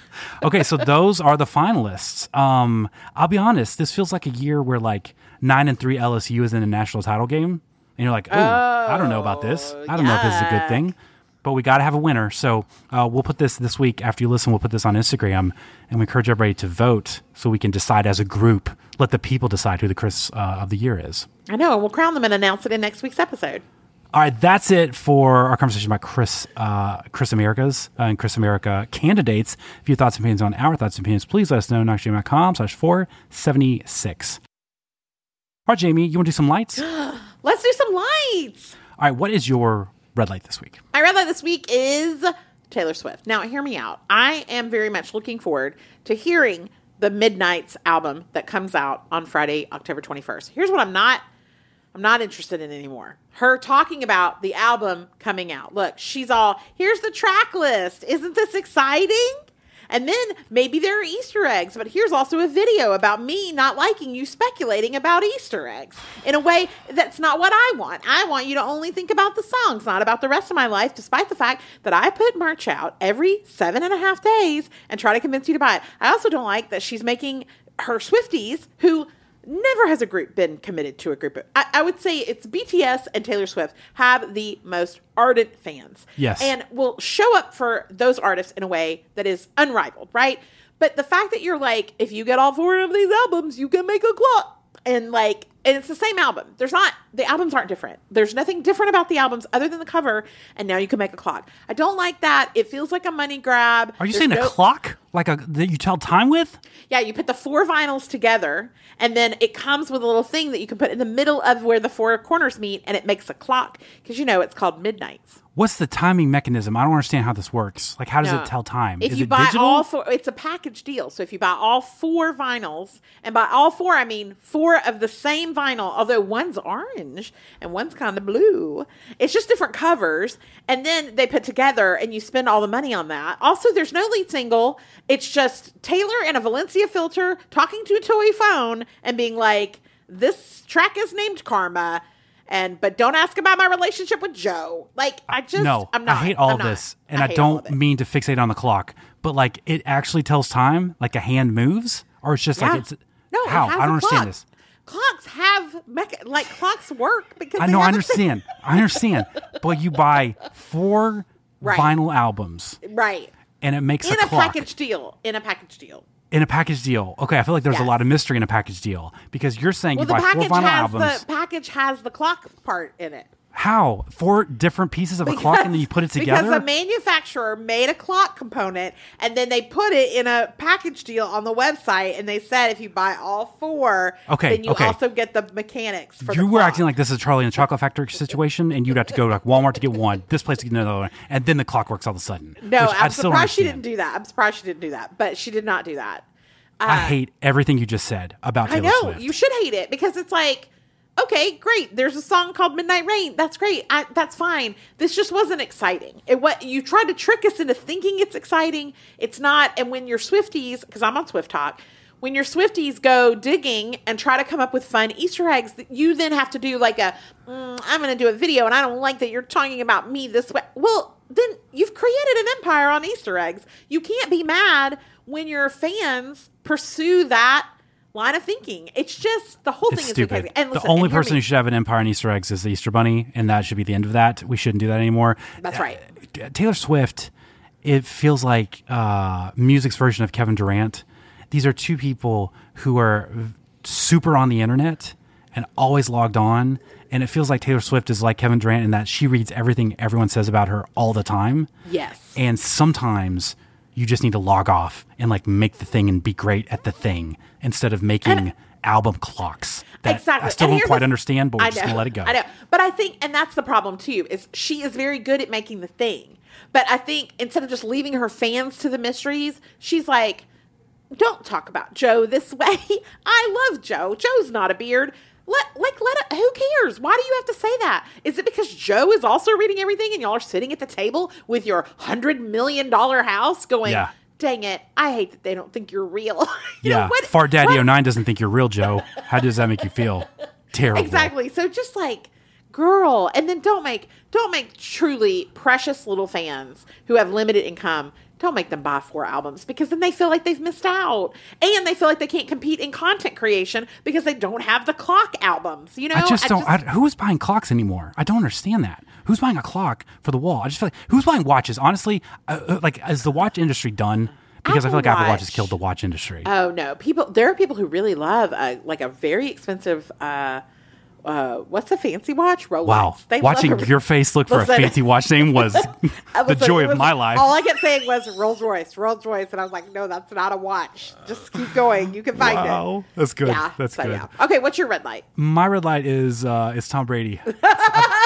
okay, so those are the finalists. Um, I'll be honest, this feels like a year where like nine and three LSU is in a national title game, and you're like, oh, I don't know about this. I don't know if this is a good thing. But we got to have a winner. So uh, we'll put this this week after you listen. We'll put this on Instagram, and we encourage everybody to vote so we can decide as a group. Let the people decide who the Chris uh, of the year is. I know, and we'll crown them and announce it in next week's episode. All right, that's it for our conversation about Chris, uh, Chris Americas uh, and Chris America candidates. If you have thoughts and opinions on our thoughts and opinions, please let us know. knoxandjamie.com slash 476. All right, Jamie, you want to do some lights? [gasps] Let's do some lights. All right, what is your red light this week? My red light this week is Taylor Swift. Now, hear me out. I am very much looking forward to hearing the Midnights album that comes out on Friday, October 21st. Here's what I'm not I'm not interested in anymore. Her talking about the album coming out. Look, she's all, here's the track list. Isn't this exciting? And then maybe there are Easter eggs, but here's also a video about me not liking you speculating about Easter eggs in a way that's not what I want. I want you to only think about the songs, not about the rest of my life, despite the fact that I put merch out every seven and a half days and try to convince you to buy it. I also don't like that she's making her Swifties, who never has a group been committed to a group. I, I would say it's BTS and Taylor Swift have the most ardent fans. Yes. And will show up for those artists in a way that is unrivaled, right? But the fact that you're like, if you get all four of these albums, you can make a clock. And like, and it's the same album. There's not, the albums aren't different. There's nothing different about the albums other than the cover. And now you can make a clock. I don't like that. It feels like a money grab. Are you There's saying no- a clock? Like a that you tell time with? yeah, you put the four vinyls together, and then it comes with a little thing that you can put in the middle of where the four corners meet, and it makes a clock because you know it's called midnights. What's the timing mechanism? I don't understand how this works. Like, how does No. it tell time? If is you buy digital? all four, it's a package deal. So if you buy all four vinyls, and by all four I mean four of the same vinyl, although one's orange and one's kind of blue, it's just different covers, and then they put together, and you spend all the money on that. Also, there's no lead single. It's just Taylor and a Valencia filter talking to a toy phone and being like, "This track is named Karma." And but don't ask about my relationship with Joe. Like I just no, I'm not. I hate all I'm of not. this, and I, of don't mean to fixate on the clock, but like it actually tells time, like a hand moves, or it's just Yeah. like it's No, how it I don't understand this. Clocks have mecha- like clocks work because I know, I have a thing- understand, I understand, but you buy four Right. vinyl albums, right and it makes in a a package deal. In a package deal. in a package deal. Okay, I feel like there's a lot of mystery in a package deal because you're saying Well, you buy four package vinyl has albums. the package has the clock part in it. How four different pieces of a clock, and then you put it [laughs] together? Because the manufacturer made a clock component and then they put it in a package deal on the website and they said if you buy all four, Okay, then you okay. also get the mechanics for you the were clock. acting like this is Charlie and the Chocolate Factory situation, and you'd have to go to like Walmart to get one, this place to get another one, and then the clock works all of a sudden. No, I'm I surprised she didn't do that. I'm surprised she didn't do that, but she did not do that. I uh, hate everything you just said about I Taylor know Swift. you should hate it because it's like, okay, great. There's a song called Midnight Rain. That's great. I, that's fine. This just wasn't exciting. It what you tried to trick us into thinking it's exciting. It's not. And when your Swifties, because I'm on Swift Talk, when your Swifties go digging and try to come up with fun Easter eggs, you then have to do like a, mm, I'm going to do a video, and I don't like that you're talking about me this way. Well, then you've created an empire on Easter eggs. You can't be mad when your fans pursue that line of thinking. It's just the whole it's thing stupid. is stupid. And listen, the only and person me. who should have an empire on Easter eggs is the Easter Bunny, and that should be the end of that. We shouldn't do that anymore. That's right. Uh, Taylor Swift, it feels like uh, music's version of Kevin Durant. These are two people who are super on the internet and always logged on. And it feels like Taylor Swift is like Kevin Durant in that she reads everything everyone says about her all the time. Yes. And sometimes you just need to log off and like make the thing and be great at the thing instead of making album clocks. That exactly. I still And don't quite the- understand, but we're I just gonna let it go. I know, but I think, and that's the problem too, is she is very good at making the thing. But I think instead of just leaving her fans to the mysteries, she's like, "Don't talk about Joe this way. [laughs] I love Joe. Joe's not a beard." Let like let who cares? Why do you have to say that? Is it because Joe is also reading everything and y'all are sitting at the table with your hundred million dollar house going? Yeah. Dang it! I hate that they don't think you're real. [laughs] You know, yeah. what- Fart Daddy what- 09 doesn't think you're real, Joe. How does that make you feel? [laughs] Terrible. Exactly. So just like girl, and then don't make don't make truly precious little fans who have limited income. Don't make them buy four albums because then they feel like they've missed out, and they feel like they can't compete in content creation because they don't have the clock albums. You know, I just don't. I, who's buying clocks anymore? I don't understand that. Who's buying a clock for the wall? I just feel like who's buying watches? Honestly, uh, uh, like is the watch industry done? Because I feel like Apple Apple Watch has killed the watch industry. Oh no, people. There are people who really love uh, like a very expensive. Uh, uh, what's a fancy watch? Rolex. wow, They watching a- your face look for Listen. a fancy watch name was [laughs] the joy it of my life. All I kept saying was Rolls Royce, Rolls Royce, and I was like, no, that's not a watch. Just keep going. You can find Wow, it. that's good. Yeah, That's so, good. Yeah. Okay, what's your red light? My red light is uh, is Tom Brady. I, [laughs]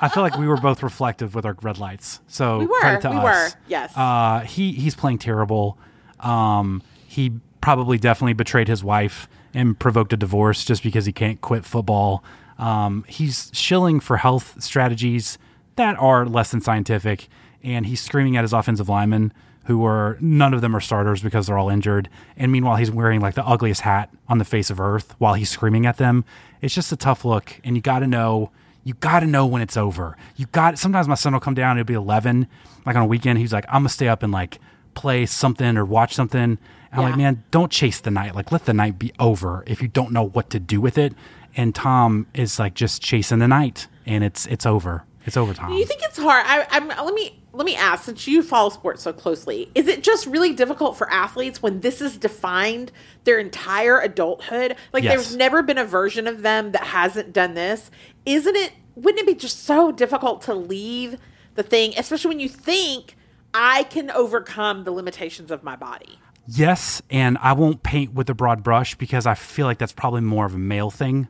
I feel like we were both reflective with our red lights. So We were, credit to we us. were, yes. Uh, he he's playing terrible. Um, he probably definitely betrayed his wife and provoked a divorce just because he can't quit football. Um, he's shilling for health strategies that are less than scientific, and he's screaming at his offensive linemen who are none of them are starters because they're all injured. And meanwhile, he's wearing like the ugliest hat on the face of earth while he's screaming at them. It's just a tough look, and you got to know. You got to know when it's over. You got. Sometimes my son will come down. It'll be eleven, like on a weekend. He's like, "I'm gonna stay up and like play something or watch something." And I'm like, "Man, don't chase the night. Like, let the night be over if you don't know what to do with it." And Tom is like just chasing the night, and it's it's over. It's over, Tom. You think it's hard? I, I'm, let me let me ask, since you follow sports so closely, is it just really difficult for athletes when this is defined their entire adulthood? Like Yes. there's never been a version of them that hasn't done this. Isn't it? Wouldn't it be just so difficult to leave the thing, especially when you think I can overcome the limitations of my body? Yes, and I won't paint with a broad brush because I feel like that's probably more of a male thing.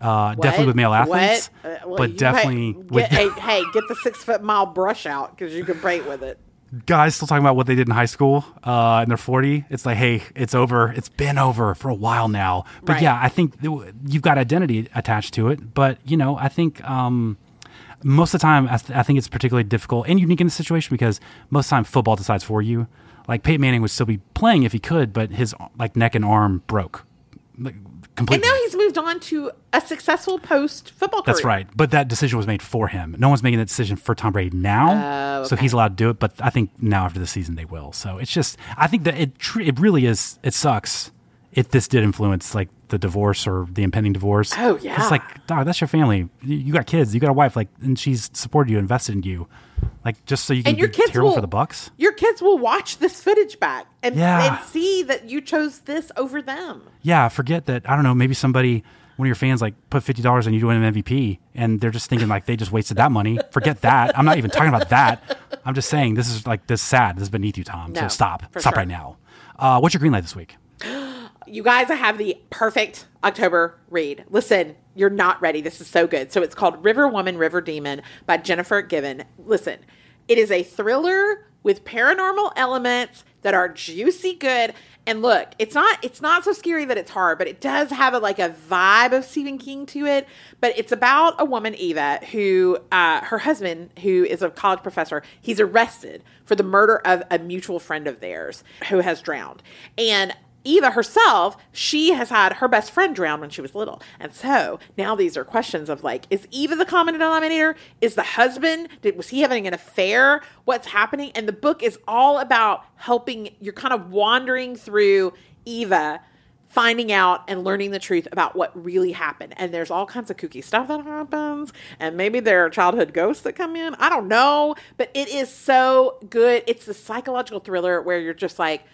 Uh, definitely with male athletes? Uh, well, but definitely with get, hey, hey, get the six foot mile brush out because you can paint with it. Guys still talking about what they did in high school uh, and they're 40 it's like hey it's over. It's been over for a while now. But Right. yeah i think th- you've got identity attached to it. But you know i think um, most of the time I, th- I think it's particularly difficult and unique in this situation because most of the time football decides for you. Like peyton manning would still be playing if he could but his like neck and arm broke. Like, And now he's moved on to a successful post football career. that's right. But that decision was made for him. No one's making that decision for Tom Brady now. Oh, So he's allowed to do it. But I think now after the season they will. So it's just, I think that it, tr- it really is, it sucks if this did influence like the divorce or the impending divorce. Oh, yeah. It's like, dog, that's your family. You, you got kids, you got a wife, like, and she's supported you, invested in you. Like, just so you can And your be kids will for the Bucks. Your kids will watch this footage back and, Yeah. and see that you chose this over them. Yeah, forget that. I don't know. Maybe somebody, one of your fans, like put fifty dollars on you to win an MVP, and they're just thinking like they just wasted that money. Forget that. I'm not even talking about that. I'm just saying this is like this sad. This is beneath you, Tom. No, so stop. Stop sure. right now. Uh, what's your green light this week? You guys, I have the perfect October read. Listen, you're not ready. This is so good. So it's called River Woman, River Demon by Jennifer Givhan. Listen, it is a thriller with paranormal elements that are juicy good. And look, it's not it's not so scary that it's hard, but it does have a like a vibe of Stephen King to it. But it's about a woman, Eva, who uh, her husband, who is a college professor, he's arrested for the murder of a mutual friend of theirs who has drowned. And Eva herself, she has had her best friend drown when she was little. And so now these are questions of like, is Eva the common denominator? Is the husband, did, was he having an affair? What's happening? And the book is all about helping, you're kind of wandering through Eva finding out and learning the truth about what really happened. And there's all kinds of kooky stuff that happens. And maybe there are childhood ghosts that come in. I don't know. But it is so good. It's the psychological thriller where you're just like,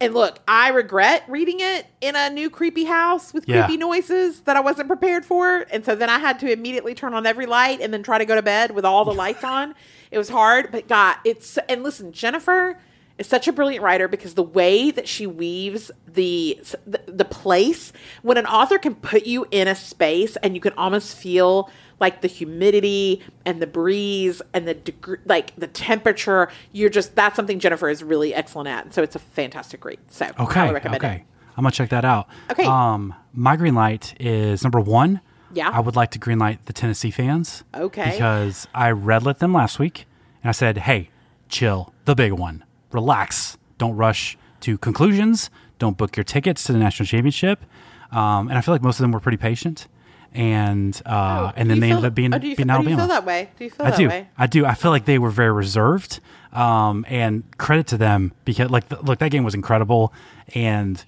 and look, I regret reading it in a new creepy house with Yeah. creepy noises that I wasn't prepared for. And so then I had to immediately turn on every light and then try to go to bed with all the lights [laughs] on. It was hard, but God, it's and listen, Jennifer is such a brilliant writer because the way that she weaves the the, the place when an author can put you in a space and you can almost feel like the humidity and the breeze and the degree, like the temperature. You're just that's something Jennifer is really excellent at. So it's a fantastic read. So Okay. Okay. it. I'm gonna check that out. Okay. Um, my green light is number one. Yeah. I would like to green light the Tennessee fans. Okay. Because I red lit them last week, and I said, "Hey, chill, the big one, relax, don't rush to conclusions, don't book your tickets to the national championship." Um, and I feel like most of them were pretty patient, and uh, and then they you ended up being oh, do you, oh, do you feel that way? Do you feel I that do. way? I do. I feel like they were very reserved. Um, and credit to them because, like, th- look, that game was incredible. And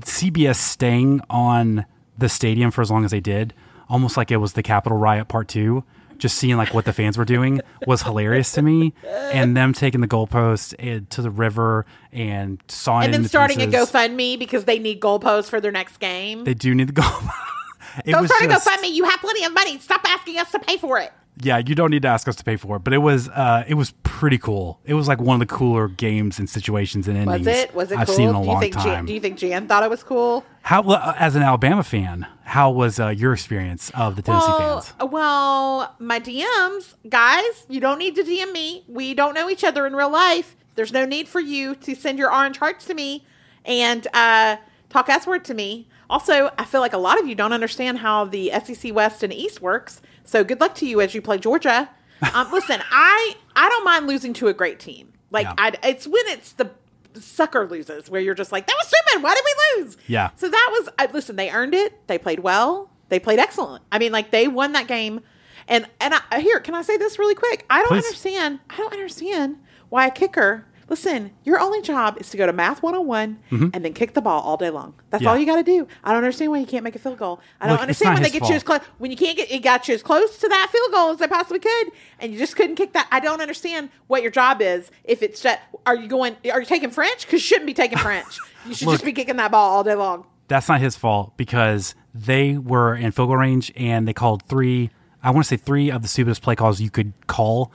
CBS staying on the stadium for as long as they did, almost like it was the Capitol riot part two. Just seeing like what the fans were doing was hilarious to me, and them taking the goalpost eh, to the river and sawing And then starting a. GoFundMe because they need goalposts for their next game. They do need the goal. [laughs] it Go was start just- a GoFundMe. You have plenty of money. Stop asking us to pay for it. yeah, you don't need to ask us to pay for it, but it was uh, it was pretty cool. It was like one of the cooler games and situations and endings Was it? Was it I've cool? seen in a do you long think time. Jan, do you think Jan thought it was cool? how, uh, as an Alabama fan, how was uh, your experience of the Tennessee well, fans? well, my DMs, guys, you don't need to DM me. We don't know each other in real life. There's no need for you to send your orange hearts to me and uh, talk S word to me. Also, I feel like a lot of you don't understand how the SEC West and East works. So good luck to you as you play Georgia. [laughs] Um, listen, I I don't mind losing to a great team. Like Yeah. I, it's when it's the sucker loses where you're just like that was stupid. Why did we lose? Yeah. So that was I, listen. They earned it. They played well. They played excellent. I mean, like they won that game. And and I, here, can I say this really quick? I don't Please. understand. I don't understand why a kicker. Listen, your only job is to go to math 101 Mhm. and then kick the ball all day long. That's Yeah. all you got to do. I don't understand why you can't make a field goal. I don't Look, understand when they get you as close when you can't get it got you as close to that field goal as they possibly could, and you just couldn't kick that. I don't understand what your job is. If it's just, are you going? Are you taking French? Because you shouldn't be taking French. [laughs] You should Look. just be kicking that ball all day long. That's not his fault because they were in field goal range and they called three. I want to say three of the stupidest play calls you could call,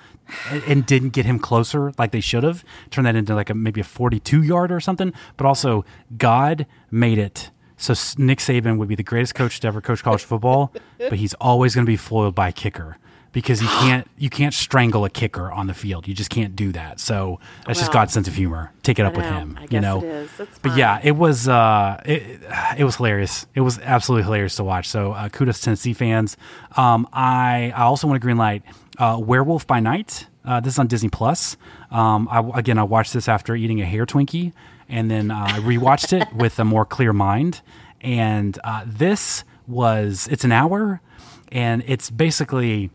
and, and didn't get him closer like they should have. Turned that into like a maybe a forty-two yard or something. But also, God made it so Nick Saban would be the greatest coach to ever coach college [laughs] football, but he's always going to be foiled by a kicker because you [gasps] can't you can't strangle a kicker on the field. You just can't do that. So that's just God's sense of humor. Take it I up with him. You know. it is. That's but yeah, it was uh, it, it was hilarious. It was absolutely hilarious to watch. So uh, kudos to Tennessee fans. Um, I I also want to green light uh, Werewolf by Night. Uh, this is on Disney Plus. Um, I, again, I watched this after eating a hair Twinkie, and then uh, I rewatched it [laughs] with a more clear mind. And uh, this was it's an hour, and it's basically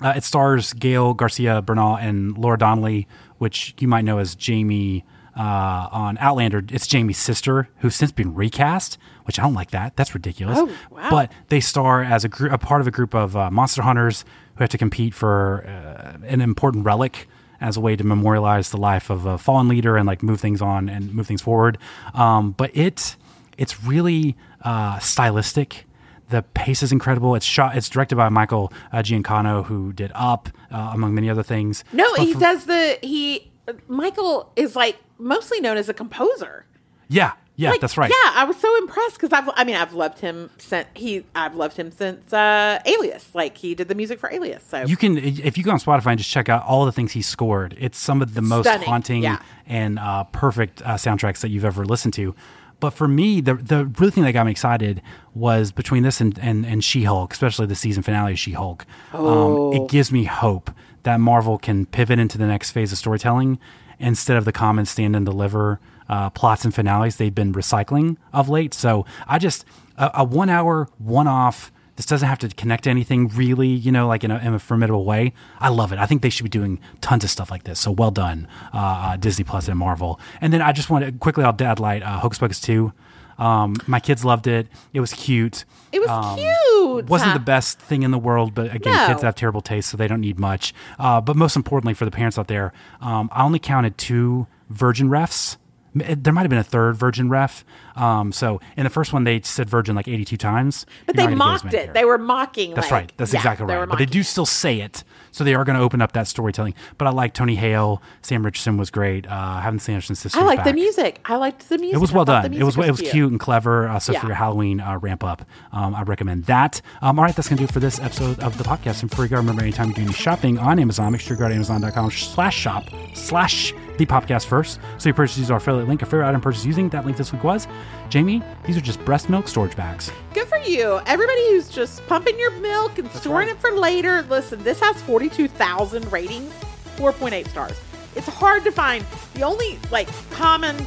uh, it stars Gael Garcia Bernal and Laura Donnelly, which you might know as Jamie uh, on Outlander. It's Jamie's sister, who's since been recast, which I don't like that. That's ridiculous. Oh, wow. But they star as a, gr- a part of a group of uh, monster hunters who have to compete for uh, an important relic as a way to memorialize the life of a fallen leader and like move things on and move things forward. Um, but it it's really uh, stylistic. The pace is incredible. It's shot. It's directed by Michael uh, Giacchino, who did Up, uh, among many other things. No, But he for- does the he. Michael is like mostly known as a composer. Yeah, yeah, Like, that's right. Yeah, I was so impressed because I've, I mean, I've loved him since he, I've loved him since uh, Alias. Like he did the music for Alias. So You can, if you go on Spotify and just check out all the things he scored, it's some of the most Stunning, haunting yeah. and uh, perfect uh, soundtracks that you've ever listened to. But for me, the the really thing that got me excited was between this and, and, and She Hulk, especially the season finale of She Hulk. Oh. Um, it gives me hope that Marvel can pivot into the next phase of storytelling instead of the common stand and deliver uh, plots and finales they've been recycling of late. So I just a, a one hour one off. This doesn't have to connect to anything really, you know, like in a, in a formidable way. I love it. I think they should be doing tons of stuff like this. So well done, uh, uh, Disney Plus and Marvel. And then I just want to quickly, I'll dad light uh, Hocus Pocus 2. Um, my kids loved it. It was cute. it was Um, cute. Wasn't the best thing in the world, but again, No. kids have terrible taste, so they don't need much. Uh, but most importantly, for the parents out there, um, I only counted two virgin refs. There might have been a third virgin ref. Um, so in the first one, they said virgin like 82 times. But You're they not gonna get as mocked it. here. They were mocking. That's like- right. That's yeah, exactly right. But they do still say it, so they are going to open up that storytelling. But I like Tony Hale. Sam Richardson was great. Uh, I haven't seen her since this. I liked the music. I liked the music. It was well done. It was music it was cute and clever. Uh, so Yeah. for your Halloween uh, ramp up, um, I recommend that. Um, all right, that's gonna do it for this episode of the Popcast. And before you go, remember anytime you do any shopping on Amazon, make sure you go to amazon.com slash shop slash the popcast first. So you purchase our affiliate link. A favorite item purchase using that link this week was Jamie. These are just breast milk storage bags. Good for you. Everybody who's just pumping your milk and storing right. it for later. Listen, this has 42,000 ratings, 4.8 stars. It's hard to find. The only like common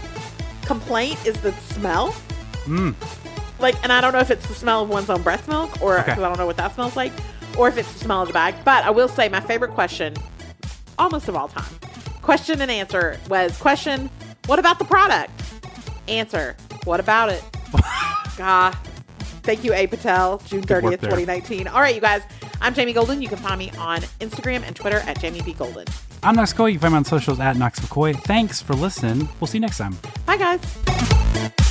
complaint is the smell. Mm. Like, and I don't know if it's the smell of one's own breast milk or Okay. I don't know what that smells like, or if it's the smell of the bag. But I will say my favorite question, almost of all time, question and answer was question, what about the product? Answer, what about it? [laughs] God. Thank you, A. Patel, June 30th, 2019. All right, you guys. I'm Jamie Golden. You can find me on Instagram and Twitter at Jamie B. Golden. I'm Knox McCoy. You can find me on socials at Knox McCoy. Thanks for listening. We'll see you next time. Bye, guys.